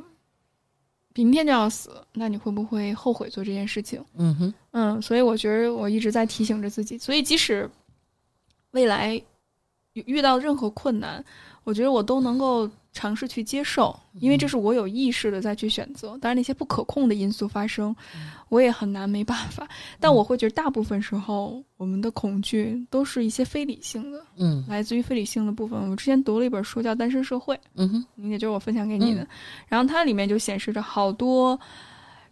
明天就要死，那你会不会后悔做这件事情？嗯哼嗯，所以我觉得我一直在提醒着自己，所以即使未来遇遇到任何困难，我觉得我都能够尝试去接受，因为这是我有意识的再去选择。当然，那些不可控的因素发生，我也很难没办法。但我会觉得，大部分时候我们的恐惧都是一些非理性的，嗯来自于非理性的部分。我之前读了一本书叫《单身社会》，嗯哼也就是我分享给你的。然后它里面就显示着好多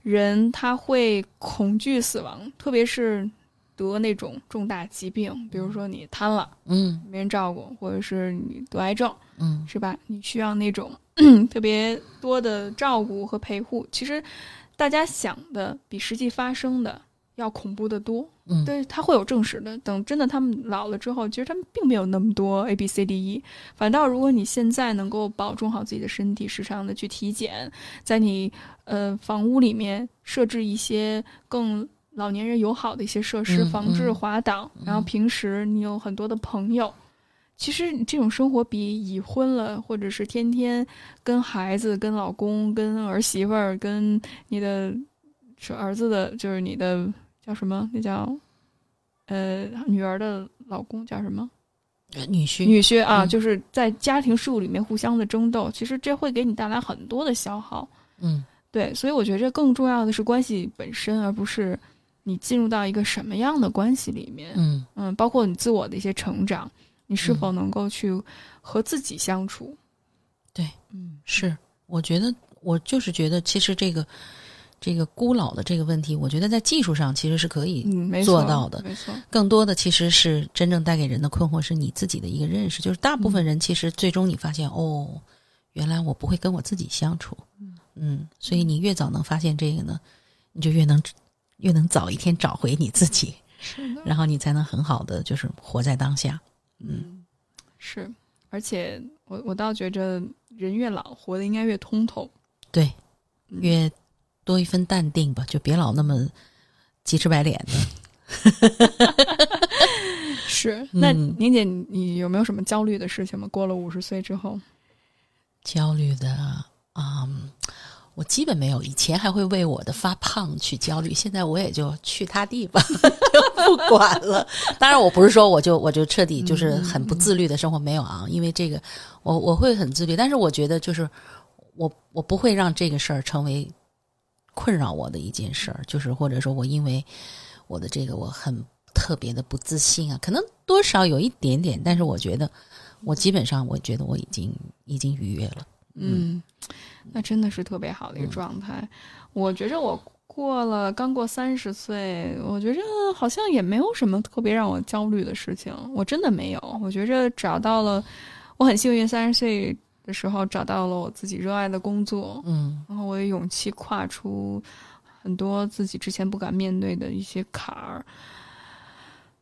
人他会恐惧死亡，特别是得那种重大疾病，比如说你瘫了嗯没人照顾，或者是你得癌症，嗯是吧？你需要那种 特别多的照顾和陪护。其实大家想的比实际发生的要恐怖的多。嗯，对，他会有证实的。等真的他们老了之后，其实他们并没有那么多 A B C D E。反倒如果你现在能够保重好自己的身体，时常的去体检，在你呃房屋里面设置一些更老年人友好的一些设施，嗯防治嗯滑倒。然后平时你有很多的朋友。其实这种生活比已婚了，或者是天天跟孩子、跟老公、跟儿媳妇儿、跟你的是儿子的，就是你的叫什么？那叫呃女儿的老公叫什么？呃女婿女婿啊，嗯就是在家庭事务里面互相的争斗，其实这会给你带来很多的消耗。嗯对，所以我觉着更重要的是关系本身，而不是你进入到一个什么样的关系里面。嗯嗯，包括你自我的一些成长，你是嗯否能够去和自己相处？对，嗯，是，我觉得我就是觉得，其实这个这个孤老的这个问题，我觉得在技术上其实是可以，做到的没错。更多的其实是真正带给人的困惑是你自己的一个认识，就是大部分人其实最终你发现、哦，原来我不会跟我自己相处，嗯，所以你越早能发现这个呢，你就越能越能早一天找回你自己，是，然后你才能很好的就是活在当下，嗯，是，而且我我倒觉着人越老，活的应该越通透，对，嗯。越多一分淡定吧，就别老那么急赤白脸的。是。那嗯宁姐，你你有没有什么焦虑的事情吗？过了五十岁之后，焦虑的啊、我基本没有。以前还会为我的发胖去焦虑，现在我也就去他地吧，就不管了。当然，我不是说我就我就彻底就是很不自律的生活，没有啊。因为这个，我我会很自律，但是我觉得就是我我不会让这个事儿成为困扰我的一件事儿，就是或者说我因为我的这个我很特别的不自信啊，可能多少有一点点，但是我觉得我基本上我觉得我已经已经愉悦了。嗯，那真的是特别好的一个状态。我觉着我过了刚过三十岁，我觉着好像也没有什么特别让我焦虑的事情，我真的没有。我觉着找到了，我很幸运，三十岁的时候找到了我自己热爱的工作，嗯然后我有勇气跨出很多自己之前不敢面对的一些坎儿。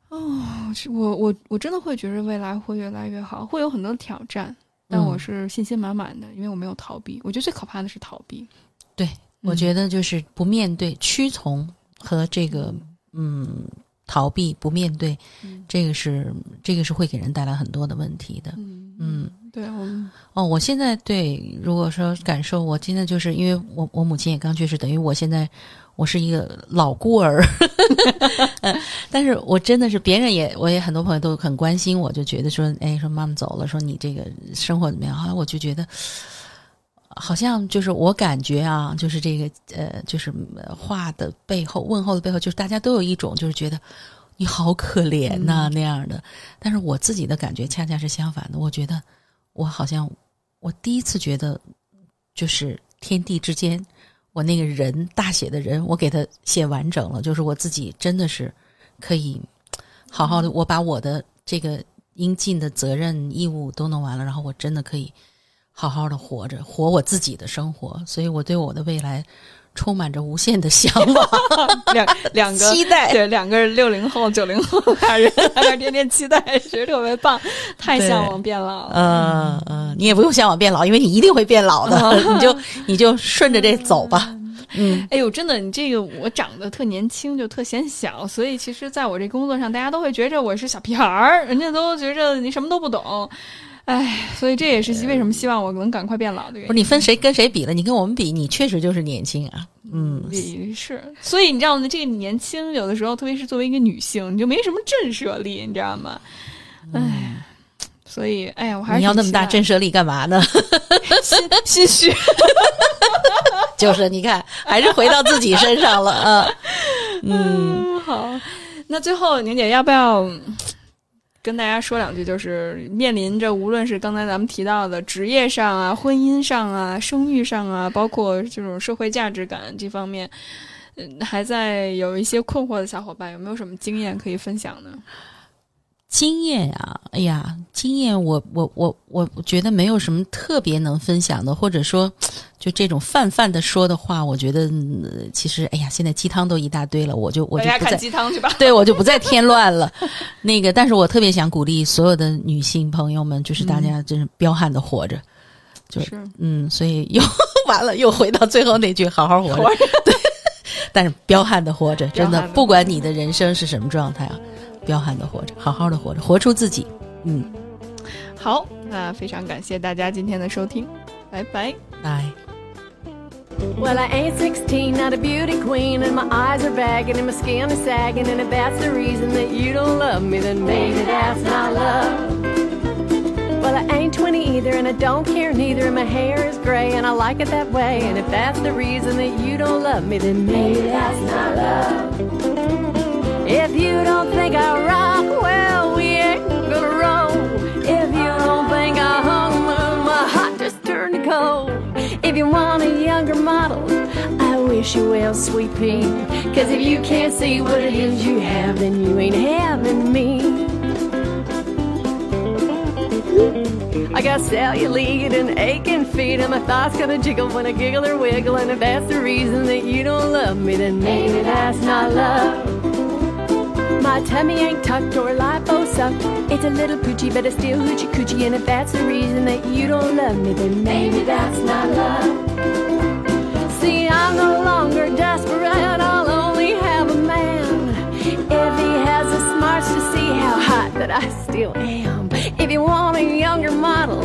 哦，我我我真的会觉得未来会越来越好，会有很多挑战，但嗯我是信心满满的，因为我没有逃避。我觉得最可怕的是逃避。对，我嗯觉得就是不面对、屈从和这个嗯逃避、不面对，嗯这个是这个是会给人带来很多的问题的。嗯嗯，对，我们哦，我现在对，如果说感受，我现在就是因为我我母亲也刚去世，等于我现在我是一个老孤儿，但是我真的是别人也，我也很多朋友都很关心我，就觉得说，哎，说妈妈走了，说你这个生活怎么样？后来我就觉得。好像就是我感觉啊，就是这个呃，就是呃话的背后问候的背后，就是大家都有一种就是觉得你好可怜呐、那样的。但是我自己的感觉恰恰是相反的，我觉得我好像我第一次觉得，就是天地之间，我那个人大写的人，我给他写完整了，就是我自己真的是可以好好的，我把我的这个应尽的责任义务都弄完了，然后我真的可以好好的活着，活我自己的生活，所以我对我的未来充满着无限的向往、两两个 期待。对两个六零后、九零后俩人 在那天天期待，觉得特别棒，太向往变老了。嗯嗯，你也不用向往变老，因为你一定会变老的，你就你就顺着这走吧。嗯，哎呦，真的，你这个我长得特年轻，就特显小，所以其实在我这工作上，大家都会觉着我是小屁孩儿，人家都觉着你什么都不懂。哎，所以这也是为什么希望我能赶快变老的原因。不是你分谁跟谁比了？你跟我们比，你确实就是年轻啊。嗯，也是，所以你知道吗？这个年轻有的时候，特别是作为一个女性，你就没什么震慑力，你知道吗？哎，所以哎呀，我还是你要那么大震慑力干嘛呢？心心虚。就是你看，还是回到自己身上了啊。嗯，嗯，好，那最后宁姐要不要嗯跟大家说两句？就是面临着无论是刚才咱们提到的职业上啊、婚姻上啊、生育上啊，包括这种社会价值感这方面，嗯，还在有一些困惑的小伙伴，有没有什么经验可以分享呢？经验啊，哎呀，经验我我我我我觉得没有什么特别能分享的，或者说就这种泛泛的说的话，我觉得、嗯其实哎呀，现在鸡汤都一大堆了，我就我就不再鸡汤去吧。对我就不再添乱了。那个，但是我特别想鼓励所有的女性朋友们，就是大家真是彪悍的活着。就是嗯，所以又 完了，又回到最后那句“好好活着”。活着对，但是彪悍的活着，真的不管你的人生是什么状态啊，彪悍的活着，好好的活着，活出自己。嗯，好，那非常感谢大家今天的收听，拜拜。拜。Well, I ain't 16, not a beauty queen, and my eyes are bagging and my skin is sagging. And if that's the reason that you don't love me, then maybe that's not love. Well, I ain't 20 either, and I don't care neither, and my hair is gray, and I like it that way. And if that's the reason that you don't love me, then maybe that's not love. If you don't think I rock, well, we ain't gonna roll. If you don't think I hung, well, my heart just turned to cold. If you want a younger model, I wish you well, sweet pea. Cause if you can't see what it is you have, then you ain't having me. I got cellulite and aching feet, and my thoughts gonna jiggle when I giggle or wiggle. And if that's the reason that you don't love me, then maybe that's not love. My tummy ain't tucked or lipo sucked. It's a little poochie, but it's still hoochie coochie. And if that's the reason that you don't love me, then maybe that's not love. See, I'm no longer desperate, I'll only have a man. If he has the smarts to see how hot that I still am. If you want a younger model,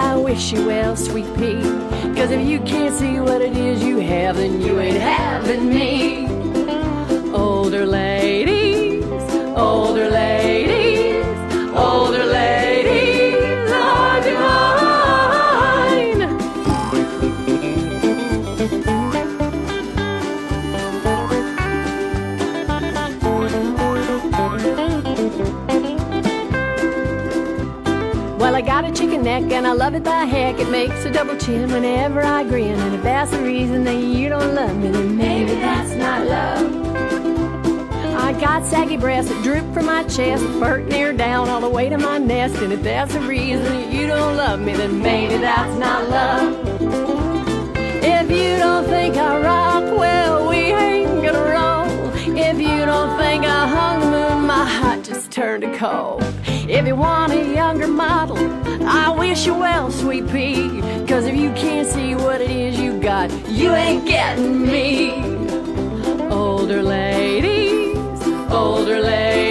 I wish you well, sweet pea. Cause if you can't see what it is you have, then you ain't having me. Older ladies, Older ladies, older ladies are divine. Well, I got a chicken neck and I love it by heck. It makes a double chin whenever I grin. And if that's the reason that you don't love me, then maybe that's not love. Got saggy breasts that droop from my chest, burnt near down all the way to my nest. And if that's the reason you don't love me, then maybe that's not love. If you don't think I rock, well, we ain't gonna roll. If you don't think I hung the moon, my heart just turned to cold. If you want a younger model, I wish you well, sweet pea. Cause if you can't see what it is you got, you ain't getting me shoulder lay.